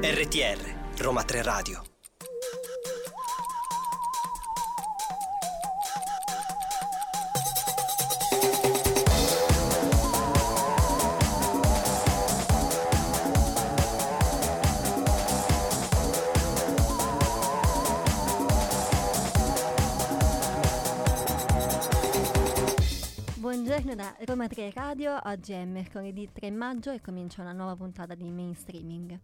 RTR, Roma 3 Radio. Buongiorno da Roma 3 Radio, oggi è mercoledì 3 maggio e comincia una nuova puntata di mainstreaming.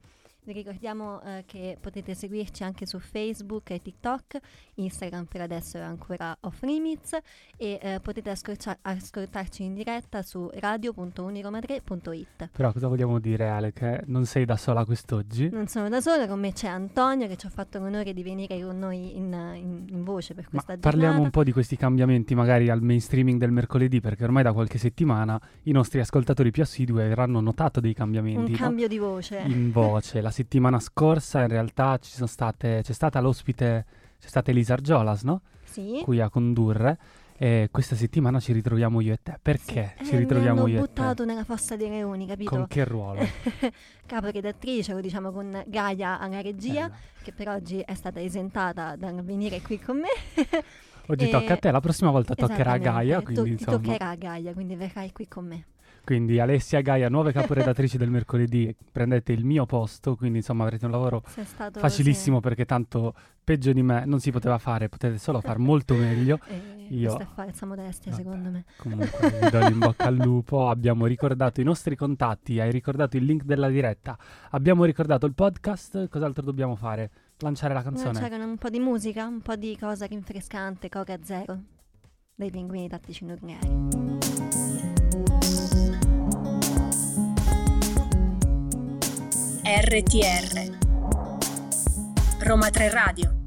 Vi ricordiamo eh, che potete seguirci anche su Facebook e TikTok, Instagram per adesso è ancora off limits e eh, potete ascolcia- ascoltarci in diretta su radio.uniroma3.it. Però cosa vogliamo dire Ale? Che non sei da sola quest'oggi? Non sono da sola, con me c'è Antonio che ci ha fatto l'onore di venire con noi in, in, in voce per Ma questa giornata. parliamo un po' di questi cambiamenti magari al mainstreaming del mercoledì perché ormai da qualche settimana i nostri ascoltatori più assidui avranno notato dei cambiamenti Un no? cambio di voce. in voce. La settimana scorsa in realtà ci sono state, c'è stata l'ospite, c'è stata Elisa Argiolas, no? Sì. Qui a condurre. E questa settimana ci ritroviamo io e te. Perché Sì. ci Eh, ritroviamo mi io e te? buttato nella fossa dei leoni, capito? Con che ruolo? Capo redattrice, lo diciamo con Gaia alla regia, Bella. che per oggi è stata esentata dal venire qui con me. Oggi E- tocca a te, la prossima volta toccherà a Gaia, to- quindi ti insomma. toccherà a Gaia, quindi verrai qui con me. Quindi Alessia Gaia, nuove caporedattrici del mercoledì, prendete il mio posto, quindi insomma avrete un lavoro stato facilissimo perché tanto peggio di me non si poteva fare, potete solo far molto meglio. sì. Eh, Io- Questa è falsa modestia, Vabbè. secondo me. Comunque vi do in bocca al lupo, abbiamo ricordato i nostri contatti, hai ricordato il link della diretta, abbiamo ricordato il podcast, cos'altro dobbiamo fare? Lanciare la canzone? C'era un po' di musica, un po' di cosa rinfrescante, Coca Zero, dei pinguini tattici nucleari. RTR Roma 3 Radio.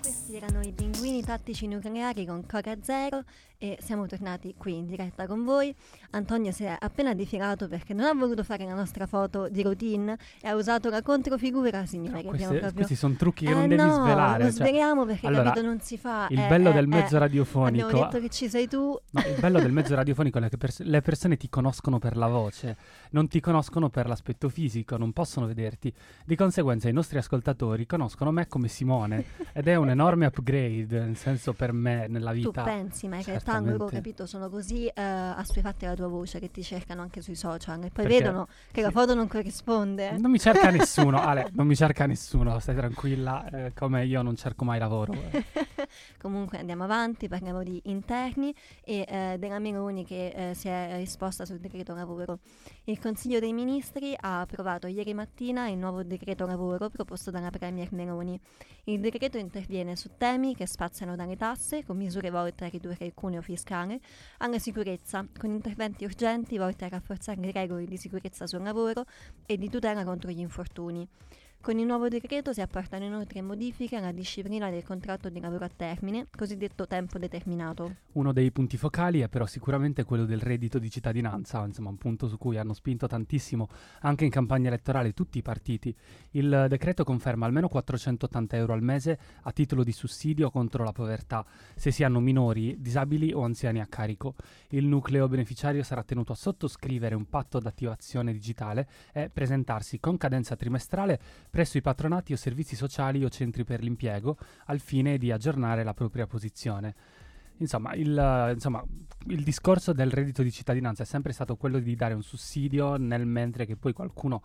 Questi erano i pinguini tattici nucleari con Coca Zero e siamo tornati qui in diretta con voi. Antonio si è appena defilato perché non ha voluto fare la nostra foto di routine e ha usato la controfigura, signore, che Queste- proprio... questi sono trucchi che Eh non devi no, svelare. lo cioè, sveliamo perché allora, capito non si fa. il eh, bello eh, del eh. mezzo radiofonico... Abbiamo detto che ci sei tu. No, il bello del mezzo radiofonico è che pers- le persone ti conoscono per la voce, non ti conoscono per l'aspetto fisico, non possono vederti. Di conseguenza i nostri ascoltatori conoscono me come Simone ed è un enorme upgrade, nel senso per me nella Tu vita. pensi, ma in realtà loro, Certamente. capito, sono così eh, assuefatti alla tua voce che ti cercano anche sui social e poi Perché- vedono che la sì. foto non corrisponde. Non mi cerca nessuno, Ale, non mi cerca nessuno, stai tranquilla, eh, come io non cerco mai lavoro. eh. Comunque andiamo avanti, parliamo di interni e eh, della Meloni che eh, si è risposta sul decreto lavoro. Il Consiglio dei Ministri ha approvato ieri mattina il nuovo decreto lavoro proposto dalla Premier Meloni. Il decreto interviene su temi che spaziano dalle tasse, con misure volte a ridurre il cuneo fiscale, alla sicurezza, con interventi urgenti volti a rafforzare le regole di sicurezza sul lavoro e di tutela contro gli infortuni. Con il nuovo decreto si apportano inoltre modifiche alla disciplina del contratto di lavoro a termine, cosiddetto tempo determinato. Uno dei punti focali è però sicuramente quello del reddito di cittadinanza, insomma un punto su cui hanno spinto tantissimo anche in campagna elettorale tutti i partiti. Il decreto conferma almeno 480 euro al mese a titolo di sussidio contro la povertà, se si hanno minori, disabili o anziani a carico. Il nucleo beneficiario sarà tenuto a sottoscrivere un patto d'attivazione digitale e presentarsi con cadenza trimestrale presso i patronati o servizi sociali o centri per l'impiego al fine di aggiornare la propria posizione. Insomma il, insomma, il discorso del reddito di cittadinanza è sempre stato quello di dare un sussidio nel mentre che poi qualcuno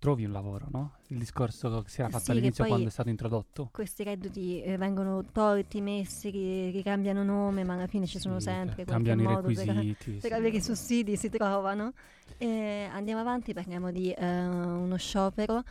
trovi un lavoro, no? Il discorso che si era fatto Sì, all'inizio quando è stato introdotto. Questi redditi eh, vengono tolti, messi, ri- ricambiano nome, ma alla fine ci sono Sì, sempre cambiano i modo per, requisiti. per sì. avere i sussidi, si trovano. E andiamo avanti, parliamo di eh, uno sciopero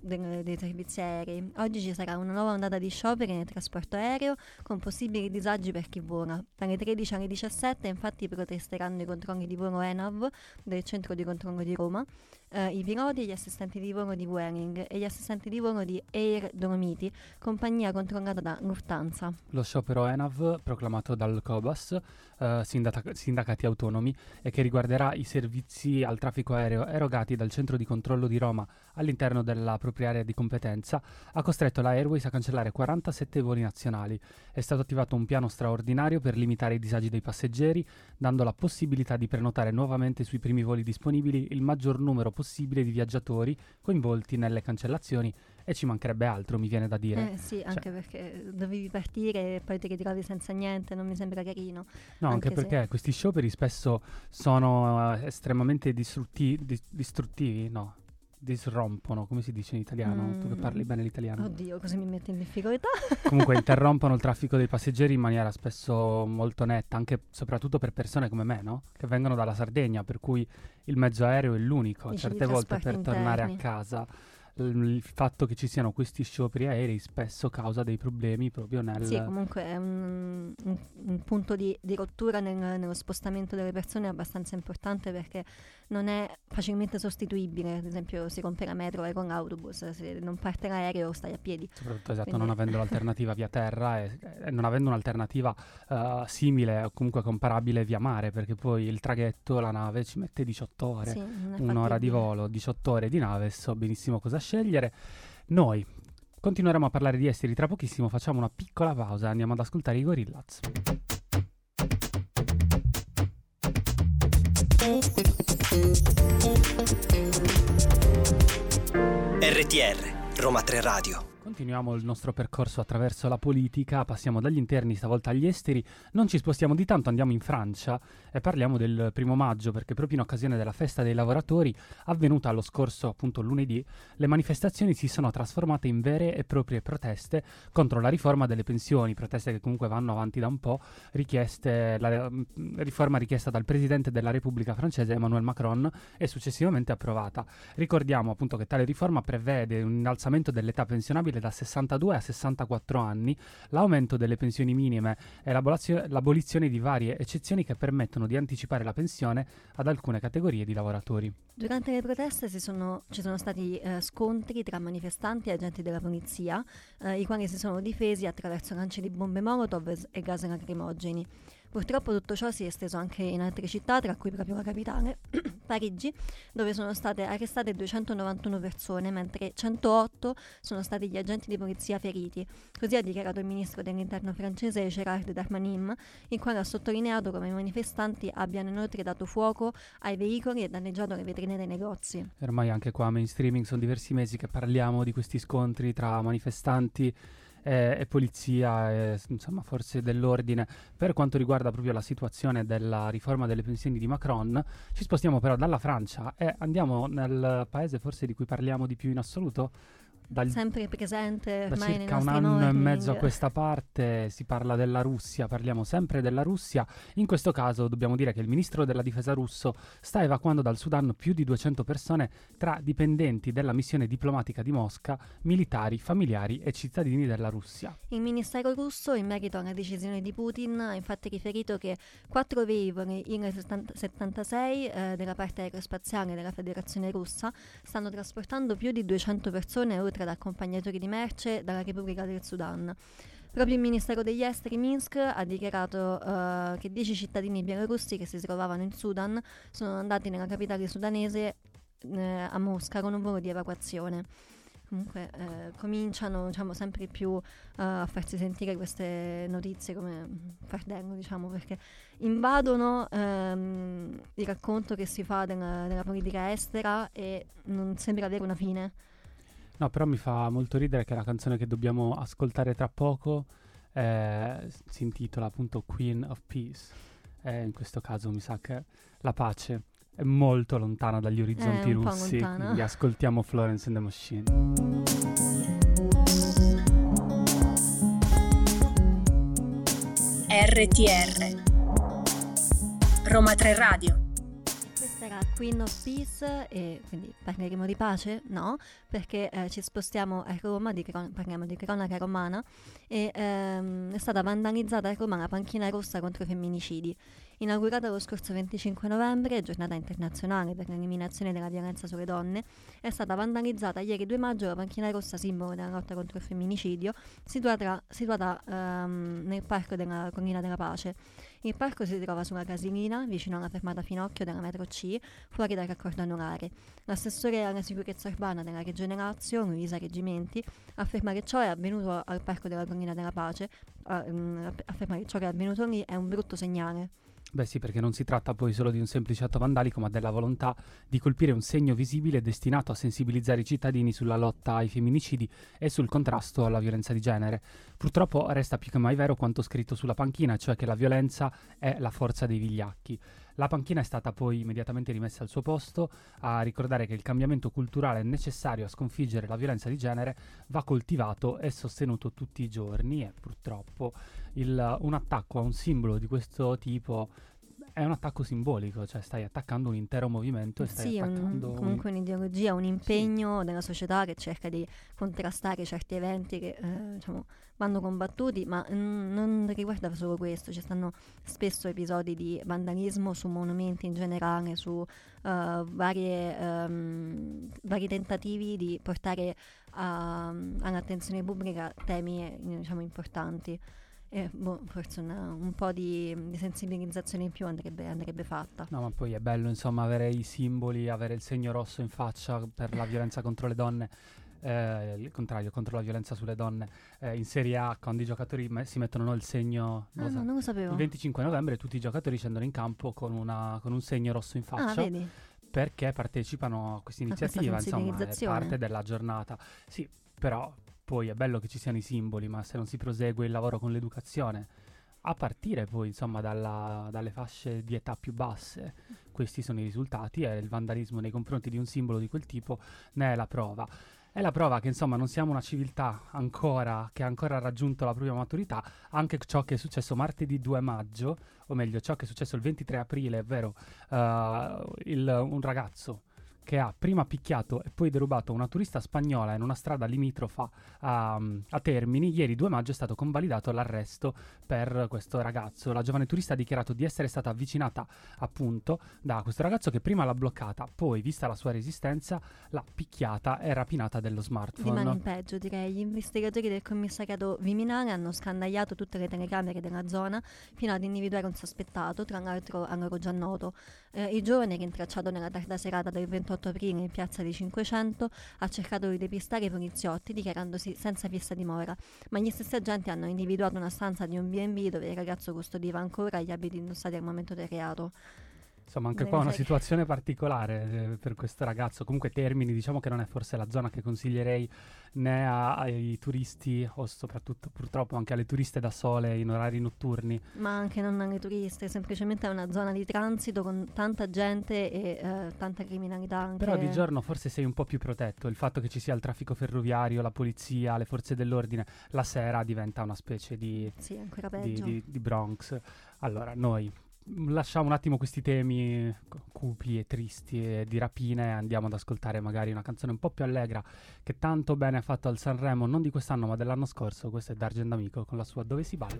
de- dei servizi aerei. Oggi ci sarà una nuova ondata di scioperi nel trasporto aereo con possibili disagi per chi vola. Dalle 13 alle 17 infatti protesteranno i controlli di volo ENAV del centro di controllo di Roma. Eh, i piloti e gli assistenti di volo di Vueling e gli assistenti di volo di Air Dolomiti, compagnia controllata da Lufthansa. Lo sciopero ENAV, proclamato dal COBAS, eh, sindaca- sindacati autonomi, e che riguarderà i servizi al traffico aereo erogati dal centro di controllo di Roma all'interno della propria area di competenza, ha costretto la Airways a cancellare 47 voli nazionali. È stato attivato un piano straordinario per limitare i disagi dei passeggeri, dando la possibilità di prenotare nuovamente sui primi voli disponibili il maggior numero possibile di viaggiatori coinvolti nelle cancellazioni e ci mancherebbe altro, mi viene da dire. Eh sì, anche Cioè- perché dovevi partire e poi ti ritrovi senza niente, non mi sembra carino. No, anche, anche se- perché questi scioperi spesso sono eh, estremamente distrutti- dis- distruttivi, no, disrompono, come si dice in italiano? Tu che Mm. parli bene l'italiano. Oddio, così mi metti in difficoltà. Comunque interrompono il traffico dei passeggeri in maniera spesso molto netta, anche soprattutto per persone come me, no? Che vengono dalla Sardegna, per cui il mezzo aereo è l'unico. Dici di Certe volte per trasporti tornare a interni. casa il fatto che ci siano questi scioperi aerei spesso causa dei problemi proprio nel... Sì, comunque è un, un- un punto di, di rottura nel- nello spostamento delle persone abbastanza importante perché non è facilmente sostituibile. Ad esempio, si compra la metro e con l'autobus, se non parte l'aereo stai a piedi. Soprattutto esatto, Quindi- non avendo l'alternativa via terra e, e non avendo un'alternativa eh, simile o comunque comparabile via mare, perché poi il traghetto, la nave ci mette 18 ore, Sì, un'ora di volo, 18 ore di nave, so benissimo cosa scegliere. Noi continueremo a parlare di esteri tra pochissimo, facciamo una piccola pausa e andiamo ad ascoltare i Gorillaz. RTR, Roma 3 Radio. Continuiamo il nostro percorso attraverso la politica, passiamo dagli interni stavolta agli esteri, non ci spostiamo di tanto, andiamo in Francia e parliamo del primo maggio perché proprio in occasione della festa dei lavoratori avvenuta lo scorso appunto lunedì, le manifestazioni si sono trasformate in vere e proprie proteste contro la riforma delle pensioni, proteste che comunque vanno avanti da un po', richieste, la mm, riforma richiesta dal Presidente della Repubblica francese Emmanuel Macron e successivamente approvata. Ricordiamo appunto che tale riforma prevede un innalzamento dell'età pensionabile da 62 a 64 anni, l'aumento delle pensioni minime e l'abolizione di varie eccezioni che permettono di anticipare la pensione ad alcune categorie di lavoratori. Durante le proteste sono- ci sono stati eh, scontri tra manifestanti e agenti della polizia, eh, i quali si sono difesi attraverso lanci di bombe Molotov e gas lacrimogeni. Purtroppo tutto ciò si è esteso anche in altre città, tra cui proprio la capitale, Parigi, dove sono state arrestate 291 persone, mentre 108 sono stati gli agenti di polizia feriti. Così ha dichiarato il ministro dell'interno francese Gérard Darmanin, il quale ha sottolineato come i manifestanti abbiano inoltre dato fuoco ai veicoli e danneggiato le vetrine dei negozi. Ormai anche qua mainstreaming sono diversi mesi che parliamo di questi scontri tra manifestanti e, e polizia e insomma forze dell'ordine per quanto riguarda proprio la situazione della riforma delle pensioni di Macron. Ci spostiamo però dalla Francia e andiamo nel paese forse di cui parliamo di più in assoluto. Dal, Sempre presente da circa un anno e morning. mezzo a questa parte si parla della Russia, parliamo sempre della Russia. In questo caso dobbiamo dire che il ministro della difesa russo sta evacuando dal Sudan più di 200 persone tra dipendenti della missione diplomatica di Mosca, militari, familiari e cittadini della Russia. Il ministero russo, in merito alla decisione di Putin, ha infatti riferito che quattro velivoli Il-76 eh, della parte aerospaziale della Federazione russa stanno trasportando più di 200 persone oltre ad accompagnatori di merce dalla Repubblica del Sudan. Proprio il Ministero degli Esteri Minsk ha dichiarato eh, che 10 cittadini bielorussi che si trovavano in Sudan sono andati nella capitale sudanese eh, a Mosca con un volo di evacuazione. Comunque eh, cominciano diciamo, sempre più eh, a farsi sentire queste notizie come fardello, diciamo, perché invadono ehm, il racconto che si fa della, della politica estera e non sembra avere una fine. No, però mi fa molto ridere che la canzone che dobbiamo ascoltare tra poco eh, si intitola appunto Queen of Peace. E in questo caso mi sa che la pace è molto lontana dagli orizzonti po' russi. Quindi ascoltiamo Florence and the Machine. RTR Roma 3 Radio Queen of Peace e quindi parleremo di pace? No, perché eh, ci spostiamo a Roma, di cron- parliamo di cronaca romana e ehm, è stata vandalizzata a Roma la panchina rossa contro i femminicidi. Inaugurata lo scorso 25 novembre, giornata internazionale per l'eliminazione della violenza sulle donne, è stata vandalizzata ieri 2 maggio la panchina rossa simbolo della lotta contro il femminicidio, situata, situata ehm, nel parco della Collina della Pace. Il parco si trova sulla Casilina, vicino alla fermata Finocchio della metro C, fuori dal raccordo anulare. L'assessore alla sicurezza urbana della Regione Lazio, Luisa Reggimenti, afferma che ciò è avvenuto al parco della Collina della Pace, uh, afferma che ciò che è avvenuto lì è un brutto segnale. Beh sì, perché non si tratta poi solo di un semplice atto vandalico, ma della volontà di colpire un segno visibile destinato a sensibilizzare i cittadini sulla lotta ai femminicidi e sul contrasto alla violenza di genere. Purtroppo resta più che mai vero quanto scritto sulla panchina, cioè che la violenza è la forza dei vigliacchi. La panchina è stata poi immediatamente rimessa al suo posto a ricordare che il cambiamento culturale necessario a sconfiggere la violenza di genere va coltivato e sostenuto tutti i giorni e purtroppo il, un attacco a un simbolo di questo tipo è un attacco simbolico, cioè stai attaccando un intero movimento e stai sì, attaccando un, comunque un'ideologia, un impegno sì. della società che cerca di contrastare certi eventi che eh, diciamo, vanno combattuti, ma mm, non riguarda solo questo, ci stanno spesso episodi di vandalismo su monumenti in generale, su uh, varie, um, vari tentativi di portare a, all'attenzione pubblica temi diciamo, importanti. E boh, forse una, un po' di, di, sensibilizzazione in più andrebbe, andrebbe, fatta. No, ma poi è bello insomma avere i simboli, avere il segno rosso in faccia per la violenza contro le donne. Eh, il contrario, contro la violenza sulle donne. Eh, in Serie A, quando i giocatori me- si mettono no, il segno. Ah, no, non lo sapevo. Il 25 novembre tutti i giocatori scendono in campo con, una, con un segno rosso in faccia. Ah, vedi? Perché partecipano a questa iniziativa, a insomma, è parte della giornata. Sì, però poi è bello che ci siano i simboli, ma se non si prosegue il lavoro con l'educazione, a partire poi insomma dalla, dalle fasce di età più basse, questi sono i risultati e il vandalismo nei confronti di un simbolo di quel tipo ne è la prova. È la prova che insomma non siamo una civiltà ancora che ha ancora raggiunto la propria maturità, anche ciò che è successo martedì 2 maggio, o meglio ciò che è successo il 23 aprile, è vero, uh, il, un ragazzo che ha prima picchiato e poi derubato una turista spagnola in una strada limitrofa a, a, Termini, ieri 2 maggio è stato convalidato l'arresto per questo ragazzo. La giovane turista ha dichiarato di essere stata avvicinata appunto da questo ragazzo che prima l'ha bloccata, poi vista la sua resistenza l'ha picchiata e rapinata dello smartphone. Rimane in peggio direi, gli investigatori del commissariato Viminale hanno scandagliato tutte le telecamere della zona fino ad individuare un sospettato, tra l'altro a loro già noto. Eh, il giovane rintracciato nella tarda serata del 28 28 aprile in piazza di 500 ha cercato di depistare i poliziotti dichiarandosi senza fissa dimora, ma gli stessi agenti hanno individuato una stanza di un B&B dove il ragazzo custodiva ancora gli abiti indossati al momento del reato. Insomma, anche qua una situazione particolare eh, per questo ragazzo. Comunque Termini, diciamo che non è forse la zona che consiglierei né a, ai turisti o soprattutto purtroppo anche alle turiste da sole in orari notturni. Ma anche non alle turiste, semplicemente è una zona di transito con tanta gente e eh, tanta criminalità. Anche. Però di giorno forse sei un po' più protetto. Il fatto che ci sia il traffico ferroviario, la polizia, le forze dell'ordine, la sera diventa una specie di, sì, di, di, di Bronx. Allora, noi lasciamo un attimo questi temi cupi e tristi e di rapine e andiamo ad ascoltare magari una canzone un po' più allegra che tanto bene ha fatto al Sanremo, non di quest'anno ma dell'anno scorso. Questo è D'Argent Amico con la sua Dove si balla.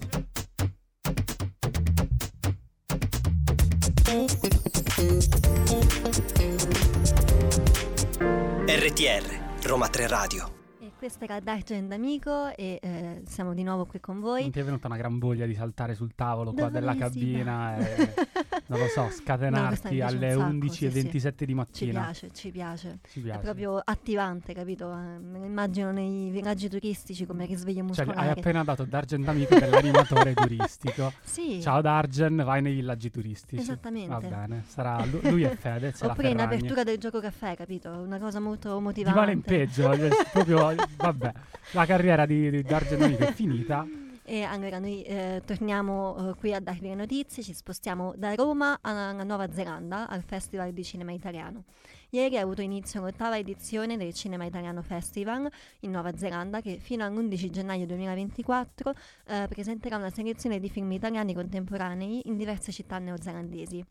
RTR Roma 3 Radio questa era Dargen Amico e eh, siamo di nuovo qui con voi. Non ti è venuta una gran voglia di saltare sul tavolo qua della cabina e, non lo so, scatenarti no, alle 11.27 sì, sì. di mattina? Ci piace, ci piace, ci piace. È proprio attivante, capito? Eh, immagino nei villaggi turistici come risveglio muscolare. Cioè, hai appena dato Dargen Amico dell'animatore turistico. Sì. Ciao Dargen, vai nei villaggi turistici. Esattamente. Va bene, sarà lui, lui è Fedez. Oppure in apertura del gioco caffè, capito? Una cosa molto motivante. Di male in peggio, proprio vabbè, la carriera di, di D'Argent è finita. E allora noi eh, torniamo uh, qui a darvi le notizie, ci spostiamo da Roma alla Nuova Zelanda al Festival di Cinema Italiano. Ieri ha avuto inizio l'ottava edizione del Cinema Italiano Festival in Nuova Zelanda che fino all'11 gennaio 2024 eh, presenterà una selezione di film italiani contemporanei in diverse città neozelandesi.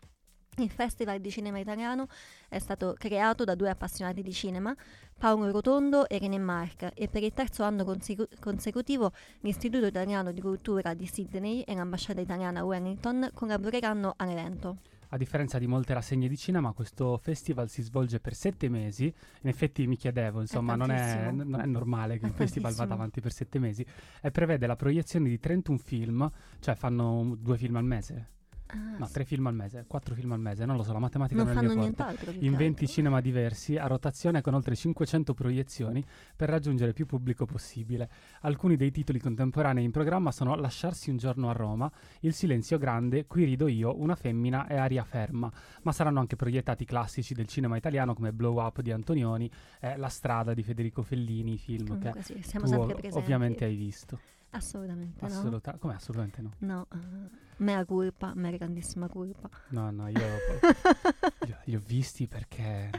Il Festival di Cinema Italiano è stato creato da due appassionati di cinema, Paolo Rotondo e René Marc, e per il terzo anno consecu- consecutivo l'Istituto Italiano di Cultura di Sydney e l'ambasciata italiana a Wellington collaboreranno all'evento. A differenza di molte rassegne di cinema, questo festival si svolge per sette mesi. In effetti mi chiedevo, insomma, non è, non è normale che È un festival vada avanti per sette mesi. E prevede la proiezione di 31 film, cioè fanno due film al mese. Ah, No, sì. tre film al mese, quattro film al mese, non lo so, la matematica non non è il mio nient'altro. In che 20 altro. cinema diversi, a rotazione con oltre 500 proiezioni per raggiungere più pubblico possibile. Alcuni dei titoli contemporanei in programma sono Lasciarsi un giorno a Roma, Il silenzio grande, Qui rido io, Una femmina e Aria ferma, ma saranno anche proiettati classici del cinema italiano come Blow Up di Antonioni e La strada di Federico Fellini, film Comunque che sì, siamo tu sempre presenti. ovviamente hai visto. Assolutamente no. Assoluta- come assolutamente no. No, eh, mea culpa, mea grandissima colpa. No, no, io li, ho- li ho visti perché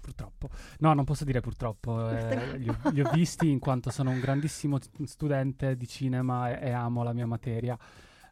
purtroppo. No, non posso dire purtroppo, eh, li, ho, li ho visti in quanto sono un grandissimo studente di cinema e, e amo la mia materia.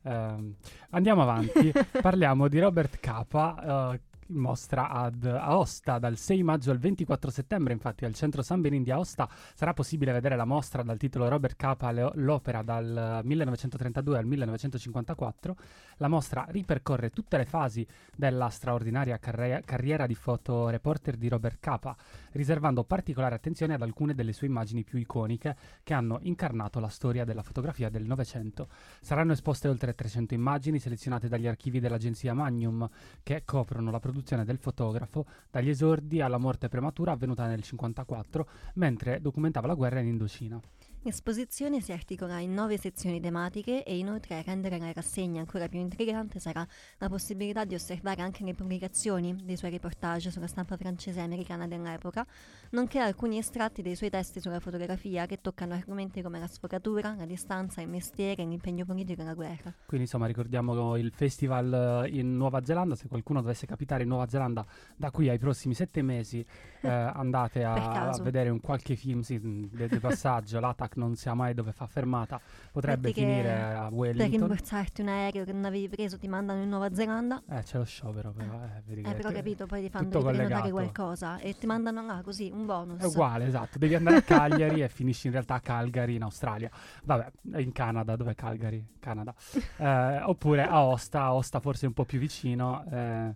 Ehm, andiamo avanti, parliamo di Robert Capa. eh, in mostra ad Aosta dal 6 maggio al 24 settembre infatti al centro San Benin di Aosta sarà possibile vedere la mostra dal titolo Robert Capa l'opera dal 1932 al 1954 la mostra ripercorre tutte le fasi della straordinaria carre- carriera di fotoreporter di Robert Capa, riservando particolare attenzione ad alcune delle sue immagini più iconiche che hanno incarnato la storia della fotografia del Novecento. Saranno esposte oltre 300 immagini selezionate dagli archivi dell'agenzia Magnum, che coprono la produzione del fotografo dagli esordi alla morte prematura avvenuta nel 1954, mentre documentava la guerra in Indocina. L'esposizione si articola in nove sezioni tematiche e inoltre a rendere la rassegna ancora più intrigante sarà la possibilità di osservare anche le pubblicazioni dei suoi reportage sulla stampa francese e americana dell'epoca, nonché alcuni estratti dei suoi testi sulla fotografia che toccano argomenti come la sfocatura, la distanza, il mestiere, l'impegno politico e la guerra. Quindi insomma ricordiamo il festival eh, in Nuova Zelanda, se qualcuno dovesse capitare in Nuova Zelanda da qui ai prossimi sette mesi eh, andate a, a vedere un qualche film sì, mh, de, de passaggio, l'ATAC non sa mai dove fa fermata, potrebbe Metti finire a Per Wellington. rimborsarti un aereo che non avevi preso ti mandano in Nuova Zelanda. Eh c'è lo sciopero però, eh, Eh, però capito, poi ti fanno prenotare qualcosa e ti mandano là così, un bonus. È uguale, esatto, devi andare a Cagliari e finisci in realtà a Calgary in Australia. Vabbè, in Canada, dov'è Calgary? Canada. Eh, oppure a Aosta, Aosta forse un po' più vicino. eh,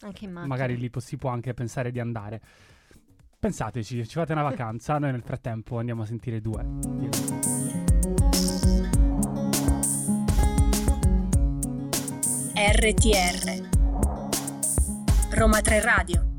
Anche in macchina. magari lì po- si può anche pensare di andare. Pensateci, ci fate una vacanza, noi nel frattempo andiamo a sentire due. RTR Roma 3 Radio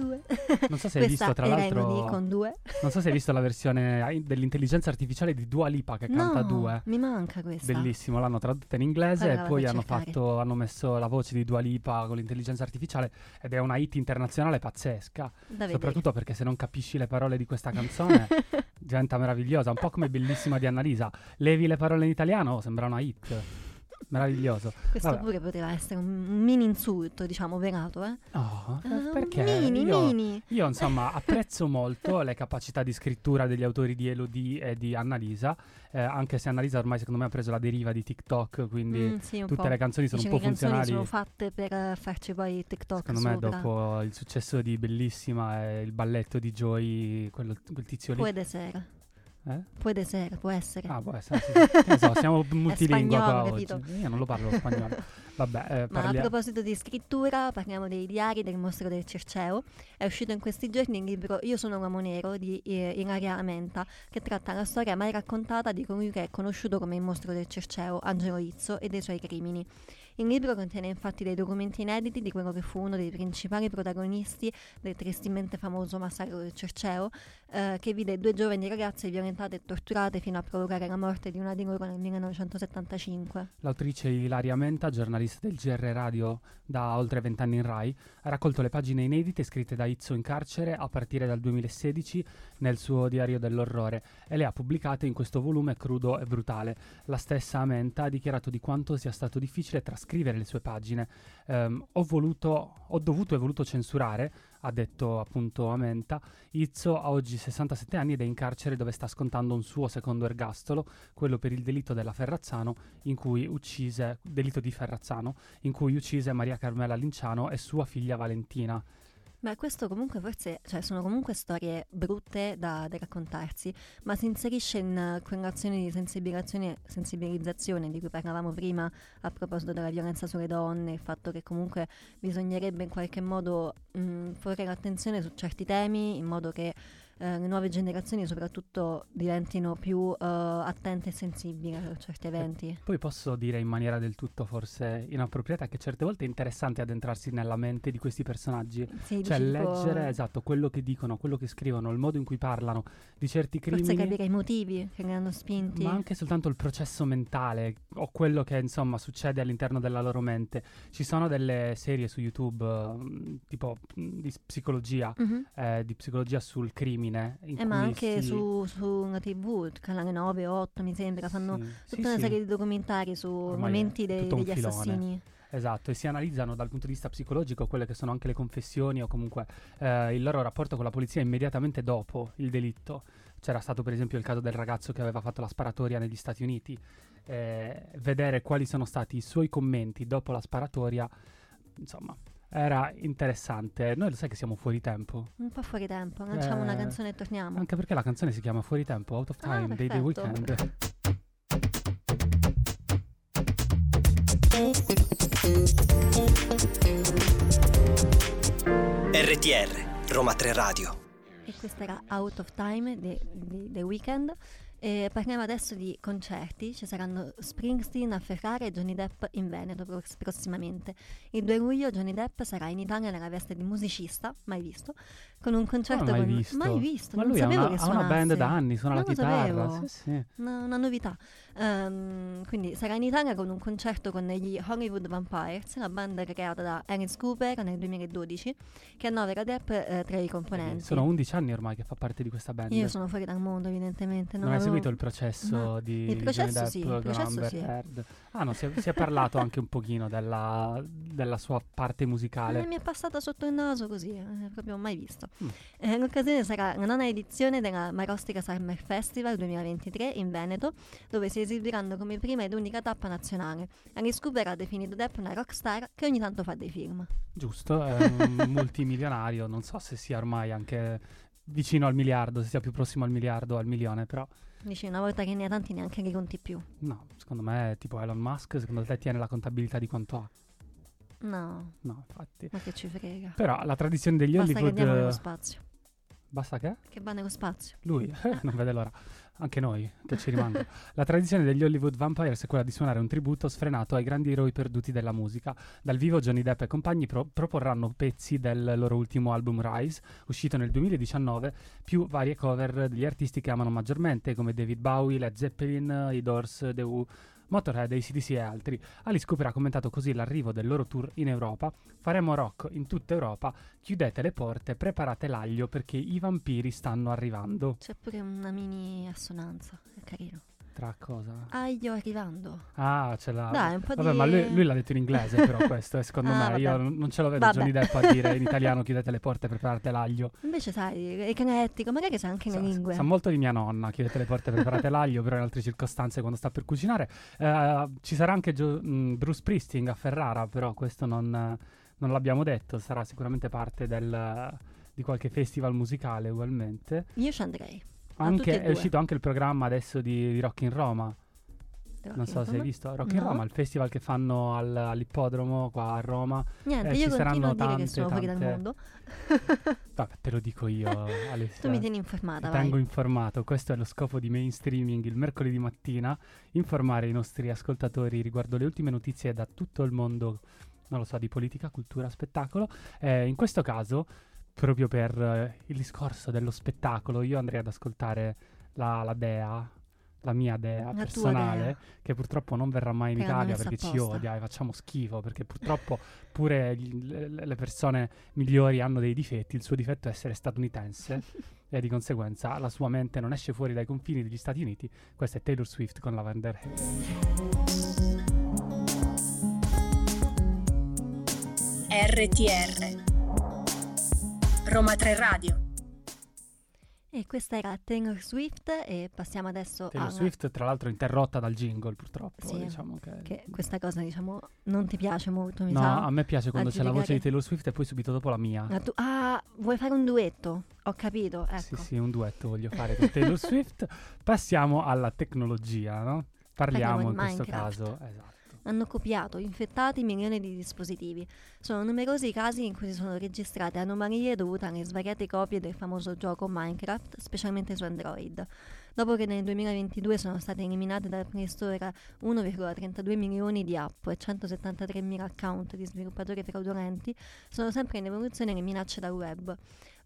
due. Non so se hai visto tra l'altro con due. Non so se hai visto la versione dell'intelligenza artificiale di Dua Lipa che canta no, due. mi manca questa. Bellissimo, l'hanno tradotta in inglese Poi e poi hanno, fatto, hanno messo la voce di Dua Lipa con l'intelligenza artificiale ed è una hit internazionale pazzesca. Da vedere. Soprattutto perché se non capisci le parole di questa canzone diventa meravigliosa, un po' come bellissima di Annalisa. Levi le parole in italiano, sembra una hit. Meraviglioso. Questo Vabbè. pure poteva essere un mini insulto, diciamo, velato, eh? Oh, Ah, perché? Mini, io, mini. io, insomma apprezzo molto le capacità di scrittura degli autori di Elodie e di Annalisa, eh, anche se Annalisa ormai secondo me ha preso la deriva di TikTok, quindi Mm, sì, tutte po'. le canzoni sono Dice un po' le canzoni funzionali. sono fatte per eh, farci poi TikTok Secondo me sopra. dopo il successo di Bellissima e il balletto di Joy, quello, quel tizio lì. Può essere. Eh? Può essere, può essere. Ah, può essere, sì, sì. So, siamo multilingua spagnolo, oggi. Io non lo parlo spagnolo. Vabbè, eh, Ma a parliamo. proposito di scrittura, parliamo dei diari del mostro del Circeo. È uscito in questi giorni il libro Io sono l'uomo nero di eh, Ilaria Amenta, che tratta la storia mai raccontata di colui che è conosciuto come il mostro del Circeo, Angelo Izzo, e dei suoi crimini. Il libro contiene infatti dei documenti inediti di quello che fu uno dei principali protagonisti del tristemente famoso massacro del Circeo, eh, che vide due giovani ragazze violentate e torturate fino a provocare la morte di una di loro nel 1975. L'autrice Ilaria Menta, giornalista del GR Radio da oltre vent'anni in Rai, ha raccolto le pagine inedite scritte da Izzo in carcere a partire dal 2016 nel suo diario dell'orrore e le ha pubblicate in questo volume crudo e brutale. La stessa Amenta ha dichiarato di quanto sia stato difficile trascrivere scrivere le sue pagine. Ehm, ho, voluto, ho dovuto e voluto censurare, ha detto appunto Amenta. Izzo ha oggi 67 anni ed è in carcere dove sta scontando un suo secondo ergastolo, quello per il delitto della Ferrazzano, in cui uccise, delitto di Ferrazzano, in cui uccise Maria Carmela Linciano e sua figlia Valentina. Beh, questo comunque forse, cioè sono comunque storie brutte da, da raccontarsi, ma si inserisce in quell'azione di sensibilizzazione di cui parlavamo prima a proposito della violenza sulle donne, il fatto che comunque bisognerebbe in qualche modo mh, porre l'attenzione su certi temi in modo che eh, le nuove generazioni soprattutto diventino più eh, attente e sensibili a certi eventi. Poi posso dire in maniera del tutto forse inappropriata che certe volte è interessante addentrarsi nella mente di questi personaggi, Sì, cioè leggere esatto quello che dicono, quello che scrivono, il modo in cui parlano di certi Forse crimini. capire i motivi che li hanno spinti. Ma anche soltanto il processo mentale o quello che insomma succede all'interno della loro mente. Ci sono delle serie su YouTube mm, tipo mm, di psicologia, Mhm. eh, di psicologia sul crimine. In Eh, ma anche si- su, su una tv, canale 9 o 8 mi sembra, fanno sì, tutta sì, una serie di documentari su Ormai momenti un degli assassini. Esatto, e si analizzano dal punto di vista psicologico quelle che sono anche le confessioni o comunque eh, il loro rapporto con la polizia immediatamente dopo il delitto. C'era stato per esempio il caso del ragazzo che aveva fatto la sparatoria negli Stati Uniti. Eh, vedere quali sono stati i suoi commenti dopo la sparatoria, insomma, era interessante. Noi lo sai che siamo fuori tempo, Un po' fuori tempo, lanciamo una Eh, canzone e torniamo. anche perché la canzone si chiama Fuori Tempo, Out of Ah, Time, dei The perfetto. Weeknd. RTR, Roma 3 Radio. E questa era Out of Time di The Weeknd. E parliamo adesso di concerti, ci saranno Springsteen a Ferrara e Johnny Depp in Veneto pros- prossimamente. Il 2 luglio Johnny Depp sarà in Italia nella veste di musicista, mai visto, con un concerto Come mai con... visto? Mai visto, Ma non lui sapevo una, che ha una band da anni, suona la Non lo chitarra. Sì, sì. Una, una novità. Ehm, quindi sarà in Italia con un concerto con gli Hollywood Vampires, la band creata da Alice Cooper nel 2012, che annovera Depp eh, tra i componenti. Sono 11 anni ormai che fa parte di questa band. Io sono fuori dal mondo, evidentemente. Non hai avevo- seguito il processo No. di, Il processo Depp sì, il processo sì. Ah, no, si è, si è parlato anche un pochino della, della sua parte Eh, musicale. mi è passata sotto il naso così, eh, proprio mai visto. Mm. Eh, l'occasione sarà la nona edizione della Marostica Summer Festival 2023 in Veneto, dove si esibiranno come prima ed unica tappa nazionale. Alice Cooper ha definito Depp una rockstar che ogni tanto fa dei film. Giusto, è un multimilionario, non so se sia ormai anche vicino al miliardo, se sia più prossimo al miliardo o al milione, però Dici, una volta che ne ha tanti neanche li conti più. no, secondo me tipo Elon Musk, secondo te tiene la contabilità di quanto ha? No, No, infatti. ma che ci frega. Però la tradizione degli Basta che Hollywood... andiamo nello spazio. Basta che? Che va nello spazio. Lui, eh, non vede l'ora. Anche noi, che ci rimangono. La tradizione degli Hollywood Vampires è quella di suonare un tributo sfrenato ai grandi eroi perduti della musica. Dal vivo Johnny Depp e compagni pro- proporranno pezzi del loro ultimo album Rise, uscito nel 2019, più varie cover degli artisti che amano maggiormente, come David Bowie, Led Zeppelin, i Doors, The Who, Motorhead, ACDC e altri. Alice Cooper ha commentato così l'arrivo del loro tour in Europa. Faremo rock in tutta Europa, chiudete le porte, preparate l'aglio perché i vampiri stanno arrivando. C'è pure una mini assonanza. È carino. Tra cosa? Aglio arrivando. Ah, ce l'ha. Dai, un po' Vabbè, di- ma lui, lui l'ha detto in inglese, però questo, e secondo Ah, me. Io vabbè. non non ce lo vedo Vabbè. Johnny Depp a dire in italiano chiudete le porte, preparate l'aglio. Invece, sai, è canettico, magari sa anche le Sa, lingue. sa molto di mia nonna, chiudete le porte, preparate l'aglio, però in altre circostanze quando sta per cucinare. Eh, ci sarà anche Gio- mh, Bruce Springsteen a Ferrara, però questo non, non l'abbiamo detto, sarà sicuramente parte del- di qualche festival musicale ugualmente. Io ci andrei. Anche, è uscito anche il programma adesso di, di Rock in Roma. Però Non so se hai visto Rock in No. Roma, il festival che fanno al- all'ippodromo qua a Roma. Niente, Eh, io ci saranno tante, sono fuori dal tante- mondo. Vabbè, te lo dico io, Alessia. tu mi tieni informata, Ti vai. tengo informato, questo è lo scopo di mainstreaming il mercoledì mattina, informare i nostri ascoltatori riguardo le ultime notizie da tutto il mondo, non lo so, di politica, cultura, spettacolo. Eh, in questo caso, proprio per eh, il discorso dello spettacolo, io andrei ad ascoltare la, la dea, la mia dea tua personale, dea. che purtroppo non verrà mai in Che Italia perché ci odia e facciamo schifo, perché purtroppo pure gli- le, le persone migliori hanno dei difetti, il suo difetto è essere statunitense e di conseguenza la sua mente non esce fuori dai confini degli Stati Uniti. Questa è Taylor Swift con Lavender Haze. RTR Roma 3 Radio E questa era Taylor Swift e passiamo adesso Taylor a... Swift, tra l'altro, interrotta dal jingle, purtroppo. Sì, diciamo che... Che questa cosa, diciamo, non ti piace molto, mi No, sa. a me piace quando c'è la voce di Taylor Swift e poi subito dopo la mia. Ah, tu- ah, vuoi fare un duetto? Ho capito, ecco. Sì, sì, un duetto voglio fare con Taylor Swift. Passiamo alla tecnologia, no? Parliamo Parliamo in questo Minecraft. caso, esatto. Hanno copiato, infettati milioni di dispositivi. Sono numerosi i casi in cui si sono registrate anomalie dovute alle svariate copie del famoso gioco Minecraft, specialmente su Android. Dopo che nel 2022 sono state eliminate dal Play Store 1,32 milioni di app e 173.000 account di sviluppatori fraudolenti, sono sempre in evoluzione le minacce dal web.